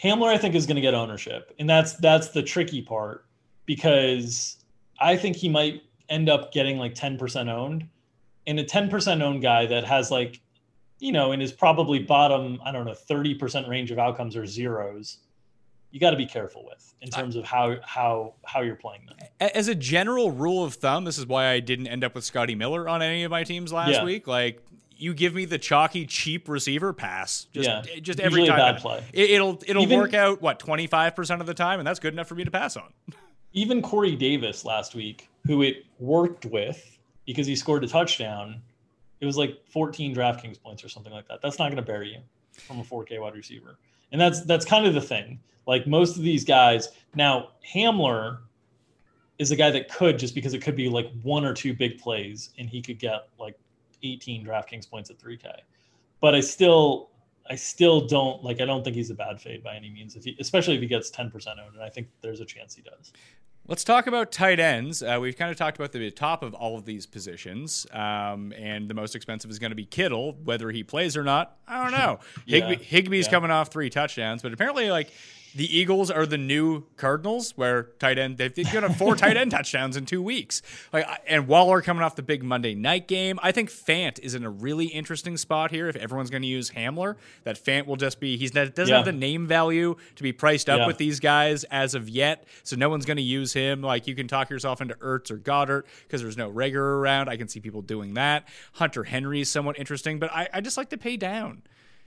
Hamler, I think, is going to get ownership, and that's that's the tricky part because I think he might end up getting like ten percent owned in a 10% owned guy that has like, you know, in his probably bottom, I don't know, 30% range of outcomes or zeros, you got to be careful with in terms of how how how you're playing them. As a general rule of thumb, this is why I didn't end up with Scotty Miller on any of my teams last yeah. week. Like you give me the chalky cheap receiver pass just yeah. Eh, just every Usually time. play. It, will it'll even, work out what 25% of the time and that's good enough for me to pass on. even Corey Davis last week, who it worked with because he scored a touchdown. It was like 14 DraftKings points or something like that. That's not going to bury you from a 4K wide receiver. And that's that's kind of the thing. Like most of these guys, now Hamler is a guy that could just because it could be like one or two big plays and he could get like 18 DraftKings points at 3K. But I still, I still don't like. I don't think he's a bad fade by any means. If he, especially if he gets 10% owned, and I think there's a chance he does. Let's talk about tight ends. Uh, we've kind of talked about the top of all of these positions, um, and the most expensive is going to be Kittle. Whether he plays or not, I don't know. Yeah, Higbee, Higbee's yeah. coming off three touchdowns, but apparently, like the Eagles are the new Cardinals, where tight end they've got four tight end touchdowns in two weeks. Like, and Waller coming off the big Monday night game. I think Fant is in a really interesting spot here. If everyone's going to use Hamler, that Fant will just be he's not, doesn't Yeah. have the name value to be priced up Yeah. with these guys as of yet. So no one's going to use him. Like you can talk yourself into Ertz or Goedert because there's no Reagor around. I can see people doing that. Hunter Henry is somewhat interesting, but I, I just like to pay down.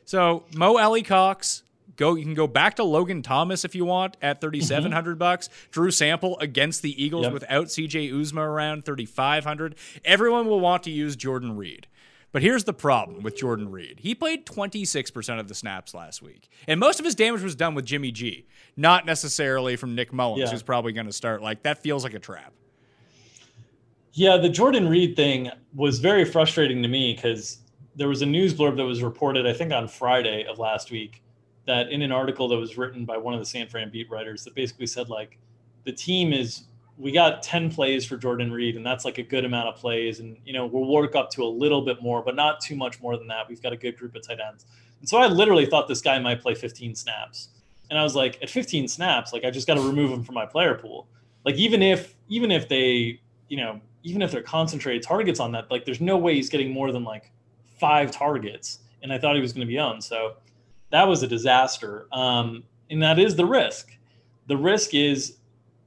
So Mo Alie-Cox. Go. You can go back to Logan Thomas if you want at thirty seven mm-hmm. hundred bucks. Drew Sample against the Eagles Yep. without C.J. Uzomah around thirty five hundred. Everyone will want to use Jordan Reed. But here's the problem with Jordan Reed. He played 26% of the snaps last week. And most of his damage was done with Jimmy G, not necessarily from Nick Mullens, Yeah. who's probably going to start. Like, that feels like a trap. Yeah, the Jordan Reed thing was very frustrating to me because there was a news blurb that was reported, I think, on Friday of last week, that in an article that was written by one of the San Fran beat writers that basically said like the team is we got 10 plays for Jordan Reed and that's like a good amount of plays and you know we'll work up to a little bit more but not too much more than that. We've got a good group of tight ends. And so I literally thought this guy might play 15 snaps. And I was like at 15 snaps like I just got to remove him from my player pool. Like even if even if they, you know, even if they're concentrated targets on that, like there's no way he's getting more than like five targets. And I thought he was going to be on. So that was a disaster. Um, and that is the risk. The risk is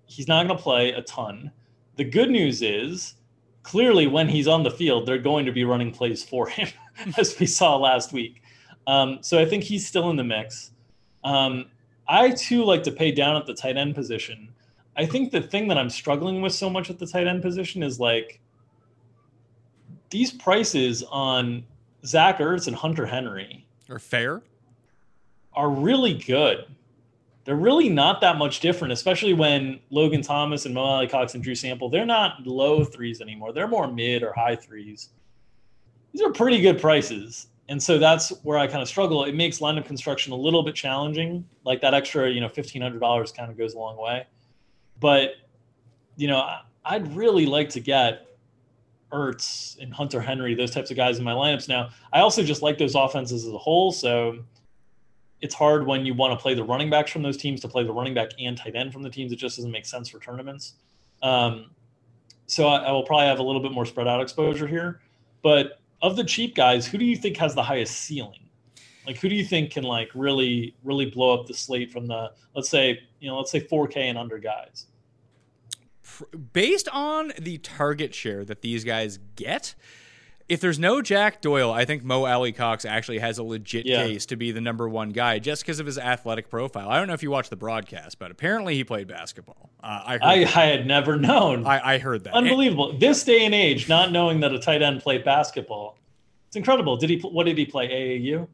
he's not going to play a ton. The good news is clearly when he's on the field, they're going to be running plays for him, as we saw last week. Um, so I think he's still in the mix. Um, I too like to pay down at the tight end position. I think the thing that I'm struggling with so much at the tight end position is like these prices on Zach Ertz and Hunter Henry are fair. Are really good. They're really not that much different, especially when Logan Thomas and Mo Cox and Drew Sample, they're not low threes anymore. They're more mid or high threes. These are pretty good prices. And so that's where I kind of struggle. It makes lineup construction a little bit challenging. Like that extra, you know, $1,500 kind of goes a long way. But, you know, I'd really like to get Ertz and Hunter Henry, those types of guys in my lineups. Now, I also just like those offenses as a whole. So it's hard when you want to play the running backs from those teams to play the running back and tight end from the teams. It just doesn't make sense for tournaments. Um, so I, I will probably have a little bit more spread out exposure here. But of the cheap guys, who do you think has the highest ceiling? Like who do you think can like really really blow up the slate from the let's say you know let's say 4K and under guys? based on the target share that these guys get, if there's no Jack Doyle, I think Mo Alie-Cox actually has a legit Yeah. case to be the number one guy just because of his athletic profile. I don't know if you watched the broadcast, but apparently he played basketball. Uh, I, heard I, I had never known. I, I heard that. And- Unbelievable. This day and age, not knowing that a tight end played basketball. It's incredible. Did he? What did he play? AAU.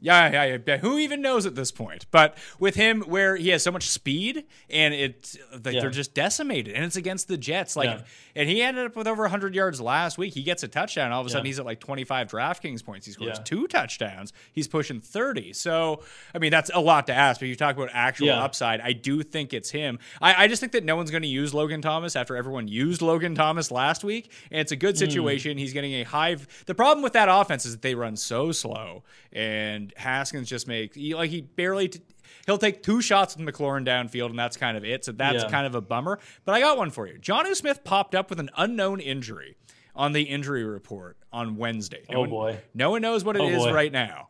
Yeah, yeah, yeah. Who even knows at this point? But with him, where he has so much speed and it's like Yeah. they're just decimated, and it's against the Jets. Like, Yeah. and he ended up with over 100 yards last week. He gets a touchdown. All of a sudden, Yeah. he's at like 25 DraftKings points. He scores two touchdowns. He's pushing 30. So, I mean, that's a lot to ask. But you talk about actual upside. I do think it's him. I, I just think that no one's going to use Logan Thomas after everyone used Logan Thomas last week, and it's a Hmm. good situation. He's getting a high. The problem with that offense is that they run so slow, and Haskins just makes he, like he barely. T- He'll take two shots with McLaurin downfield, and that's kind of it. So that's Yeah. kind of a bummer. But I got one for you. Jonnu Smith popped up with an unknown injury on the injury report on Wednesday. No Oh, one- boy. No one knows what it Oh, is boy. right now.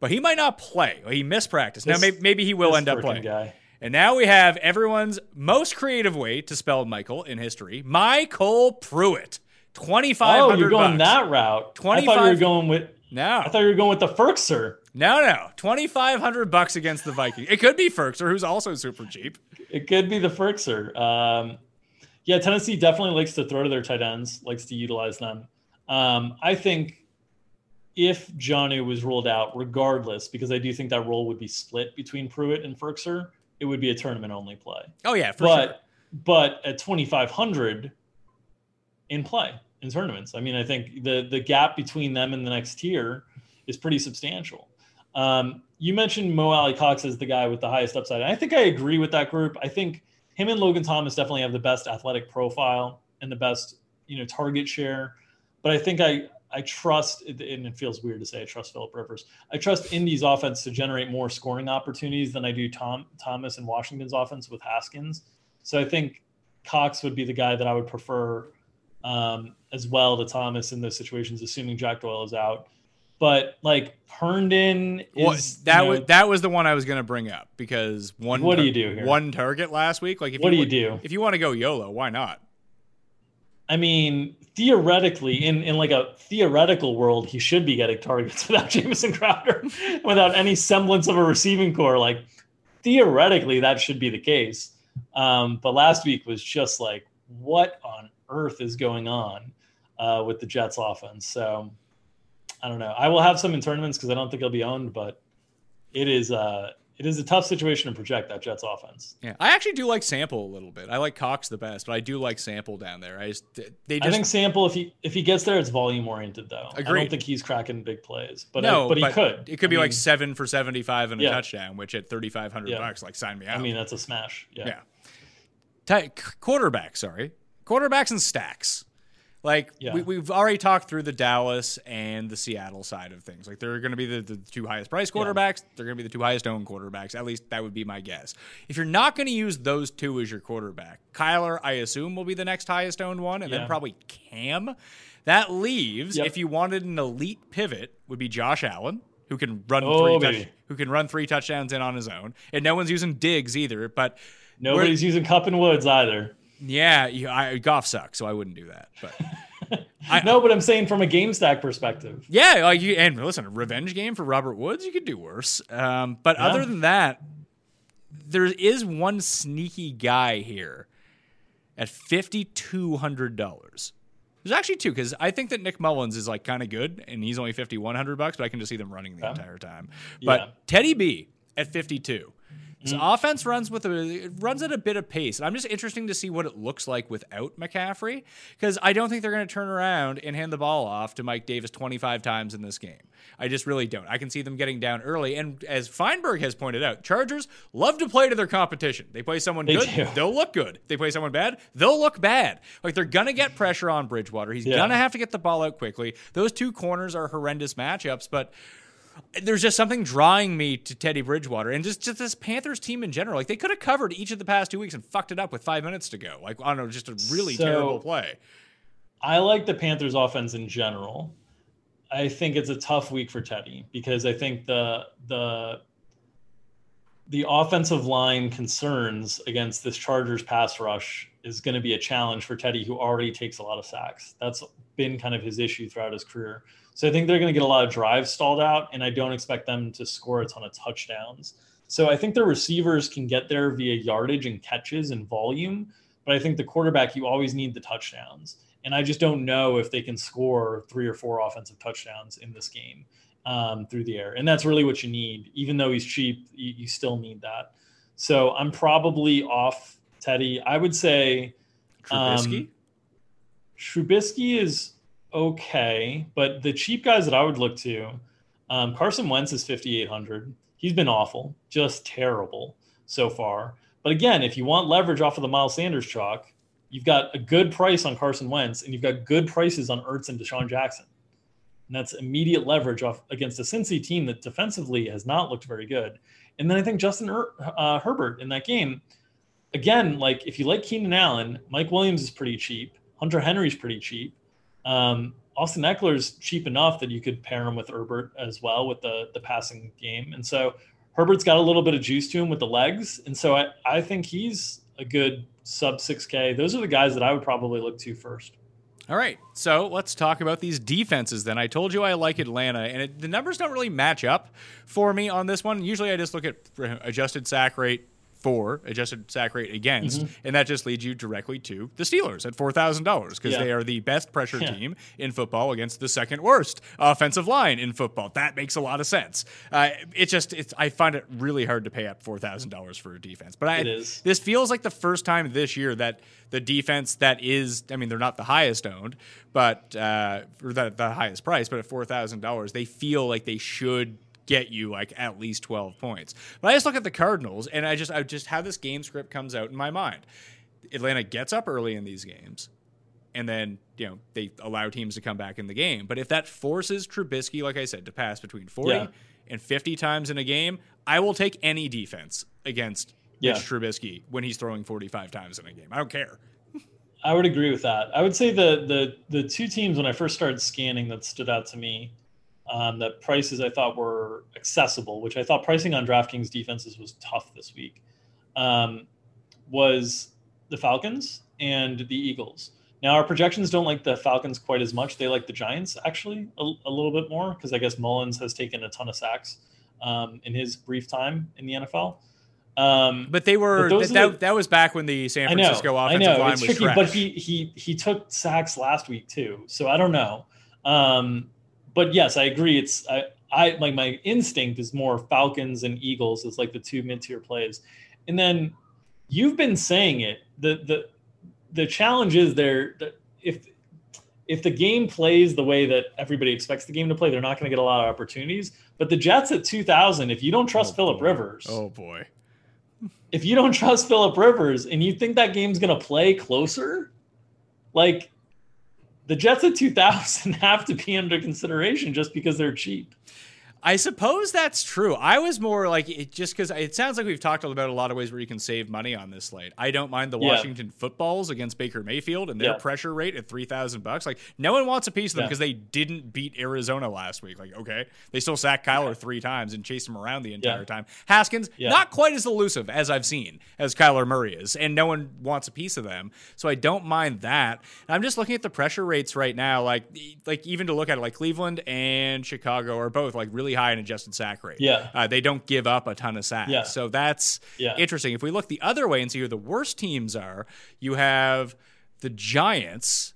But he might not play. He missed practice. Now maybe, maybe he will end up playing. guy. And now we have everyone's most creative way to spell Michael in history. MyCole Pruitt. Twenty five Oh, you're going that route. I thought you 25 were going with. No, I thought you were going with the Firkser. No, no. Twenty five hundred bucks against the Vikings. It could be Firkser, who's also super cheap. It could be the Firkser. Um, yeah, Tennessee definitely likes to throw to their tight ends, likes to utilize them. Um, I think if Jonnu was ruled out, regardless, because I do think that role would be split between Pruitt and Firkser, it would be a tournament only play. Oh yeah, for but sure. but at 2,500 in play in tournaments. I mean, I think the the gap between them and the next tier is pretty substantial. Um, you mentioned Mo Alie-Cox as the guy with the highest upside. And I think I agree with that group. I think him and Logan Thomas definitely have the best athletic profile and the best, you know, target share. But I think I I trust, and it feels weird to say I trust Philip Rivers. I trust Indy's offense to generate more scoring opportunities than I do Tom Thomas and Washington's offense with Haskins. So I think Cox would be the guy that I would prefer um, as well to Thomas in those situations, assuming Jack Doyle is out. But like Herndon is Well, that you know, was that was the one I was going to bring up because one. What do you do here? One target last week. Like, if What do you do? If you want to go YOLO, why not? I mean, theoretically, in, in like a theoretical world, he should be getting targets without Jamison Crowder, without any semblance of a receiving corps. Like theoretically, that should be the case. Um, but last week was just like, what on earth is going on uh, with the Jets offense? So I don't know. I will have some in tournaments because I don't think he'll be owned, but it is uh, it is a tough situation to project that Jets offense. Yeah, I actually do like Sample a little bit. I like Cox the best, but I do like Sample down there. I just they just I think Sample, if he if he gets there, it's volume oriented though. I don't think he's cracking big plays, but no, I, but he could. It could be I like seven for seventy-five and a Yeah. touchdown, which at thirty-five hundred Yeah. bucks, like sign me up. I mean, that's a smash. Yeah. yeah. Ti- quarterback, sorry, quarterbacks and stacks. Like Yeah. we, we've already talked through the Dallas and the Seattle side of things. Like they're going to be the, the two highest price quarterbacks. They're going to be the two highest owned quarterbacks. At least that would be my guess. If you're not going to use those two as your quarterback, Kyler, I assume, will be the next highest owned one, and then probably Cam. That leaves, Yep. if you wanted an elite pivot, would be Josh Allen, who can run Oh, three touch, who can run three touchdowns in on his own, and no one's using Diggs either. But Nobody's using Kupp and Woods either. Yeah, you, I, Goff sucks, so I wouldn't do that. But I- no, but I'm saying from a game stack perspective. yeah, like you, and listen, a revenge game for Robert Woods, you could do worse. Um, but Yeah. other than that, there is one sneaky guy here at fifty two hundred dollars. There's actually two because I think that Nick Mullens is like kind of good, and he's only fifty one hundred bucks, but I can just see them running the Yeah. entire time. But Yeah. Teddy B at fifty two. His Mm. offense runs with a it runs at a bit of pace. And I'm just interesting to see what it looks like without McCaffrey because I don't think they're going to turn around and hand the ball off to Mike Davis 25 times in this game. I just really don't. I can see them getting down early. And as Feinberg has pointed out, Chargers love to play to their competition. They play someone They good, do. they'll look good. They play someone bad, they'll look bad. Like they're going to get pressure on Bridgewater. He's Yeah. going to have to get the ball out quickly. Those two corners are horrendous matchups, but there's just something drawing me to Teddy Bridgewater and just, just this Panthers team in general. Like they could have covered each of the past two weeks and fucked it up with five minutes to go. Like I don't know, just a really So- terrible play. I like the Panthers offense in general. I think it's a tough week for Teddy because I think the the the offensive line concerns against this Chargers pass rush is going to be a challenge for Teddy, who already takes a lot of sacks. That's been kind of his issue throughout his career. So I think they're going to get a lot of drives stalled out, and I don't expect them to score a ton of touchdowns. So I think the receivers can get there via yardage and catches and volume, but I think the quarterback, you always need the touchdowns. And I just don't know if they can score three or four offensive touchdowns in this game um, through the air. And that's really what you need. Even though he's cheap, you, you still need that. So I'm probably off Teddy. I would say Trubisky? um, Trubisky is okay, but the cheap guys that I would look to, um, Carson Wentz is 5,800. He's been awful, just terrible so far. But again, if you want leverage off of the Miles Sanders chalk, you've got a good price on Carson Wentz, and you've got good prices on Ertz and DeSean Jackson. And that's immediate leverage off against a Cincy team that defensively has not looked very good. And then I think Justin er- uh, Herbert in that game, again, like if you like Keenan Allen, Mike Williams is pretty cheap. Hunter Henry's pretty cheap. Um, Austin Ekeler's cheap enough that you could pair him with Herbert as well with the the passing game. And so Herbert's got a little bit of juice to him with the legs. And so I, I think he's a good sub 6K. Those are the guys that I would probably look to first. All right, so let's talk about these defenses then. I told you I like Atlanta, and it, the numbers don't really match up for me on this one. Usually I just look at adjusted sack rate, for adjusted sack rate against, and that just leads you directly to the Steelers at four thousand dollars because Yeah. they are the best pressure Yeah. team in football against the second worst offensive line in football. That makes a lot of sense. Uh, it just it's I find it really hard to pay up four thousand dollars for a defense, but I, this feels like the first time this year that the defense that is I mean they're not the highest owned, but uh, or the, the highest price, but at four thousand dollars they feel like they should get you like at least 12 points. But I just look at the Cardinals and I just I just how this game script comes out in my mind. Atlanta gets up early in these games and then, you know, they allow teams to come back in the game. But if that forces Trubisky, like I said, to pass between 40 Yeah. and 50 times in a game, I will take any defense against Yeah. Mitch Trubisky when he's throwing 45 times in a game. I don't care. I would agree with that. I would say the the the two teams when I first started scanning that stood out to me, um, that prices I thought were accessible, which I thought pricing on DraftKings defenses was tough this week, um, was the Falcons and the Eagles. Now our projections don't like the Falcons quite as much. They like the Giants actually a, a little bit more because I guess Mullens has taken a ton of sacks um, in his brief time in the NFL. Um, But they were But that, that, was back when the San Francisco I know, Francisco I know. line It's was tricky, trash. but he he he took sacks last week too. So I don't know. Um, but yes, I agree. It's I I like my instinct is more Falcons and Eagles is like the two mid tier plays, and then you've been saying it. The the the challenge is there that if if the game plays the way that everybody expects the game to play, they're not going to get a lot of opportunities. But the Jets at two thousand, if you don't trust Oh, Philip. Rivers, Oh boy. if you don't trust Philip Rivers and you think that game's going to play closer, like the Jets at 2000 have to be under consideration just because they're cheap. I suppose that's true. I was more like it just because it sounds like we've talked about a lot of ways where you can save money on this slate. I don't mind the Yeah. Washington footballs against Baker Mayfield and their Yeah. pressure rate at three thousand bucks. Like no one wants a piece of them Yeah. because they didn't beat Arizona last week. Like okay, they still sacked Kyler three times and chased him around the entire Yeah. time. Haskins Yeah. not quite as elusive as I've seen as Kyler Murray is, and no one wants a piece of them. So I don't mind that. And I'm just looking at the pressure rates right now. Like like even to look at it, like Cleveland and Chicago are both like really high in adjusted sack rate. Yeah. Uh, they don't give up a ton of sacks. Yeah. So that's Yeah. interesting. If we look the other way and see who the worst teams are, you have the Giants.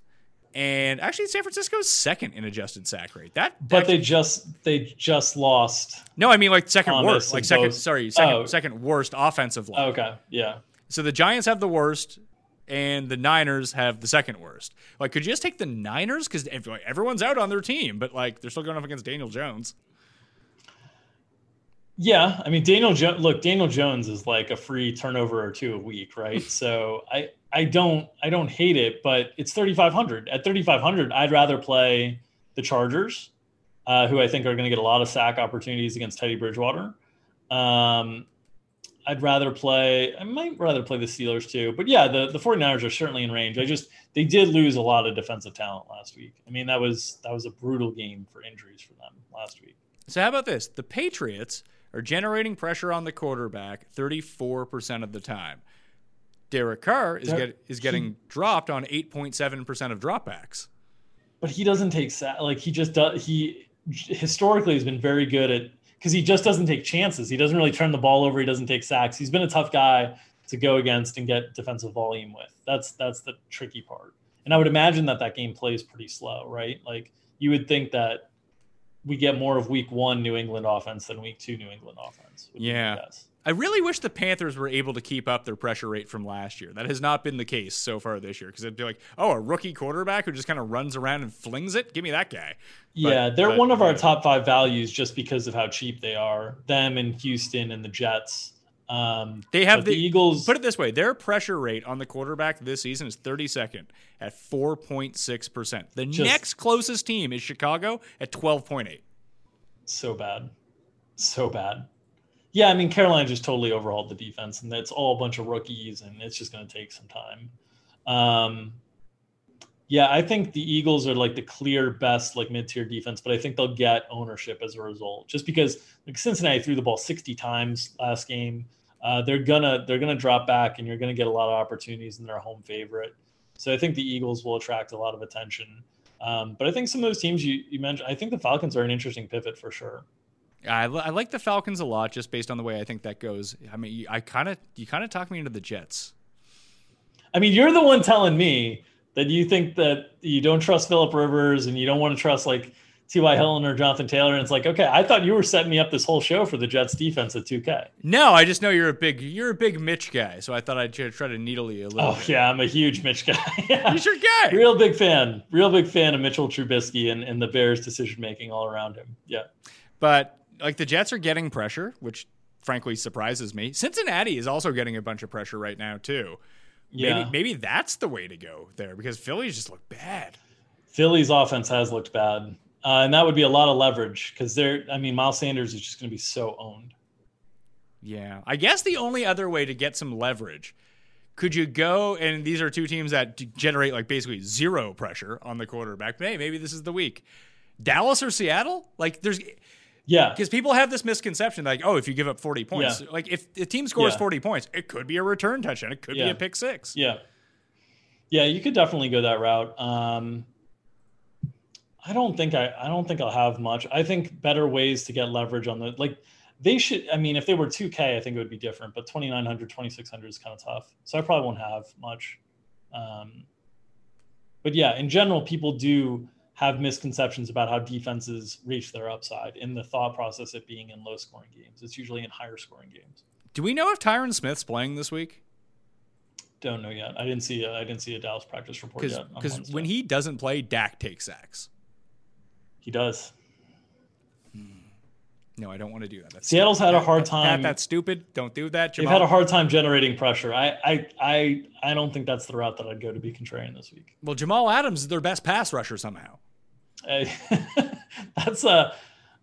And actually, San Francisco's second in adjusted sack rate. That, But that- they just they just lost. no, I mean like second worst, like second. both- Sorry, second Oh. second worst offensive line. Okay, yeah. So the Giants have the worst, and the Niners have the second worst. Like, could you just take the Niners because everyone's out on their team, but like they're still going up against Daniel Jones? Yeah, I mean Daniel jo- look, Daniel Jones is like a free turnover or two a week, right? so I I don't I don't hate it, but it's 3500. At 3500, I'd rather play the Chargers, uh, who I think are going to get a lot of sack opportunities against Teddy Bridgewater. Um, I'd rather play I might rather play the Steelers too. But yeah, the the 49ers are certainly in range. I just they did lose a lot of defensive talent last week. I mean, that was that was a brutal game for injuries for them last week. So how about this? The Patriots are generating pressure on the quarterback 34% of the time. Derek Carr is, get, is getting dropped on 8.7% of dropbacks. but he doesn't take sa- like he just does he historically has been very good at because he just doesn't take chances. He doesn't really turn the ball over. He doesn't take sacks. He's been a tough guy to go against and get defensive volume with. That's that's the tricky part. And i would imagine that that game plays pretty slow right? Like you would think that we get more of week one new england offense than week two new england offense Yeah. I really wish the Panthers were able to keep up their pressure rate from last year. That has not been the case so far this year because it'd be like, oh, a rookie quarterback who just kind of runs around and flings it. Give me that guy. Yeah, they're but, one of our top five values just because of how cheap they are. Them and Houston and the Jets. Um, They have the, the Eagles. Put it this way: their pressure rate on the quarterback this season is 32nd at 4.6 percent. The Just- next closest team is Chicago at 12.8. so bad, so bad. Yeah, I mean Carolina just totally overhauled the defense, and it's all a bunch of rookies, and it's just going to take some time. Um, yeah, I think the Eagles are like the clear best like mid-tier defense, but I think they'll get ownership as a result, just because like Cincinnati threw the ball 60 times last game. Uh, they're gonna they're gonna drop back, and you're gonna get a lot of opportunities, and they're a home favorite. So I think the Eagles will attract a lot of attention. Um, but I think some of those teams you, you mentioned, I think the Falcons are an interesting pivot for sure. I, I like the Falcons a lot, just based on the way I think that goes. I mean, I kind of you kind of talked me into the Jets. I mean, you're the one telling me that you think that you don't trust Philip Rivers and you don't want to trust like T.Y. Hilton or Jonathan Taylor. And it's like, okay, I thought you were setting me up this whole show for the Jets defense at 2K. No, I just know you're a big you're a big Mitch guy, so I thought I'd try try to needle you a little. Oh bit. yeah, I'm a huge Mitch guy. yeah. he's your guy. Real big fan. Real big fan of Mitchell Trubisky and, and the Bears decision making all around him. Yeah. But like the Jets are getting pressure, which frankly surprises me. Cincinnati is also getting a bunch of pressure right now too. Yeah. Maybe maybe that's the way to go there because Phillies just look bad. Philly's offense has looked bad. Uh, and that would be a lot of leverage because they're, I mean, Miles Sanders is just going to be so owned. Yeah. I guess the only other way to get some leverage could you go and these are two teams that generate like basically zero pressure on the quarterback. Hey, maybe this is the week. Dallas or Seattle? Like there's Yeah. because people have this misconception like, oh, if you give up 40 points, Yeah. like if the team scores Yeah. 40 points, it could be a return touchdown. It could be a pick six. Yeah. Yeah, you could definitely go that route. Um, I don't think I, I don't think I'll have much. I think better ways to get leverage on the like they should I mean if they were 2k I think it would be different, but 2900 2600 is kind of tough. So I probably won't have much. Um, but yeah, in general people do have misconceptions about how defenses reach their upside in the thought process of being in low scoring games. It's usually in higher scoring games. Do we know if Tyron Smith's playing this week? Don't know yet. I didn't see a, I didn't see a Dallas practice report yet. Because when he doesn't play, Dak takes sacks. he does. Hmm. No, I don't want to do that. That's Seattle's had a stupid. hard time. that's stupid. Don't do that. They've had a hard time generating pressure. I, I, I, I don't think that's the route that I'd go to be contrarian this week. well, Jamal Adams is their best pass rusher somehow. I, that's a.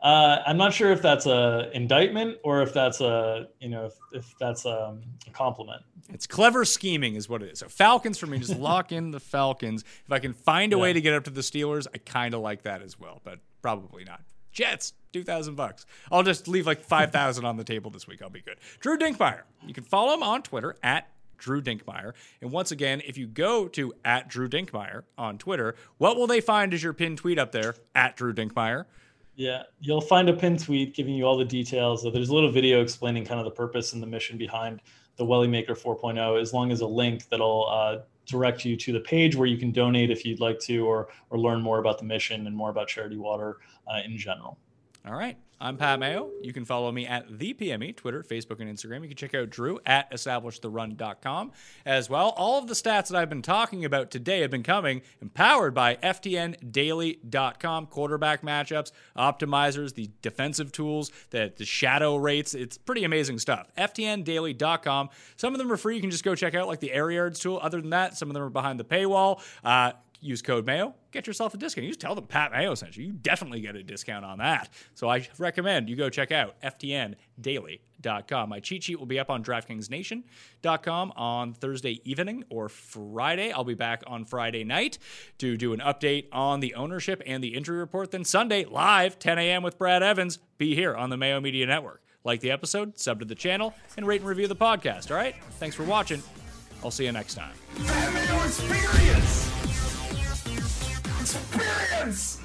Uh, I'm not sure if that's a indictment or if that's a, you know, if, if that's um, a compliment. It's clever scheming, is what it is. So Falcons for me, just lock in the Falcons. If I can find a way to get up to the Steelers, I kind of like that as well, but probably not. Jets, two thousand bucks. I'll just leave like five thousand on the table this week. I'll be good. Drew Dinkmeyer. You can follow him on Twitter at Drew Dinkmeyer. And once again, if you go to at Drew Dinkmeyer on Twitter, what will they find as your pinned tweet up there at Drew Dinkmeyer? Yeah, you'll find a pinned tweet giving you all the details. There's a little video explaining kind of the purpose and the mission behind the Welly Maker 4.0, as long as a link that'll uh, direct you to the page where you can donate if you'd like to, or or learn more about the mission and more about Charity Water uh, in general. All right. I'm Pat Mayo. You can follow me at the PME, Twitter, Facebook, and Instagram. You can check out Drew at establishtherun.com as well. All of the stats that I've been talking about today have been coming empowered by FTNDaily.com. Quarterback matchups, optimizers, the defensive tools, the, the shadow rates. It's pretty amazing stuff. FTNDaily.com. Some of them are free. You can just go check out, like the Air Yards tool. Other than that, some of them are behind the paywall. Uh, use code Mayo, get yourself a discount. You just tell them Pat Mayo sent you. You definitely get a discount on that. So I recommend you go check out FTNDaily.com. My cheat sheet will be up on DraftKingsNation.com on Thursday evening or Friday. I'll be back on Friday night to do an update on the ownership and the injury report. Then Sunday, live, 10 a.m. with Brad Evans, be here on the Mayo Media Network. Like the episode, sub to the channel, and rate and review the podcast. All right? Thanks for watching. I'll see you next time. Experience.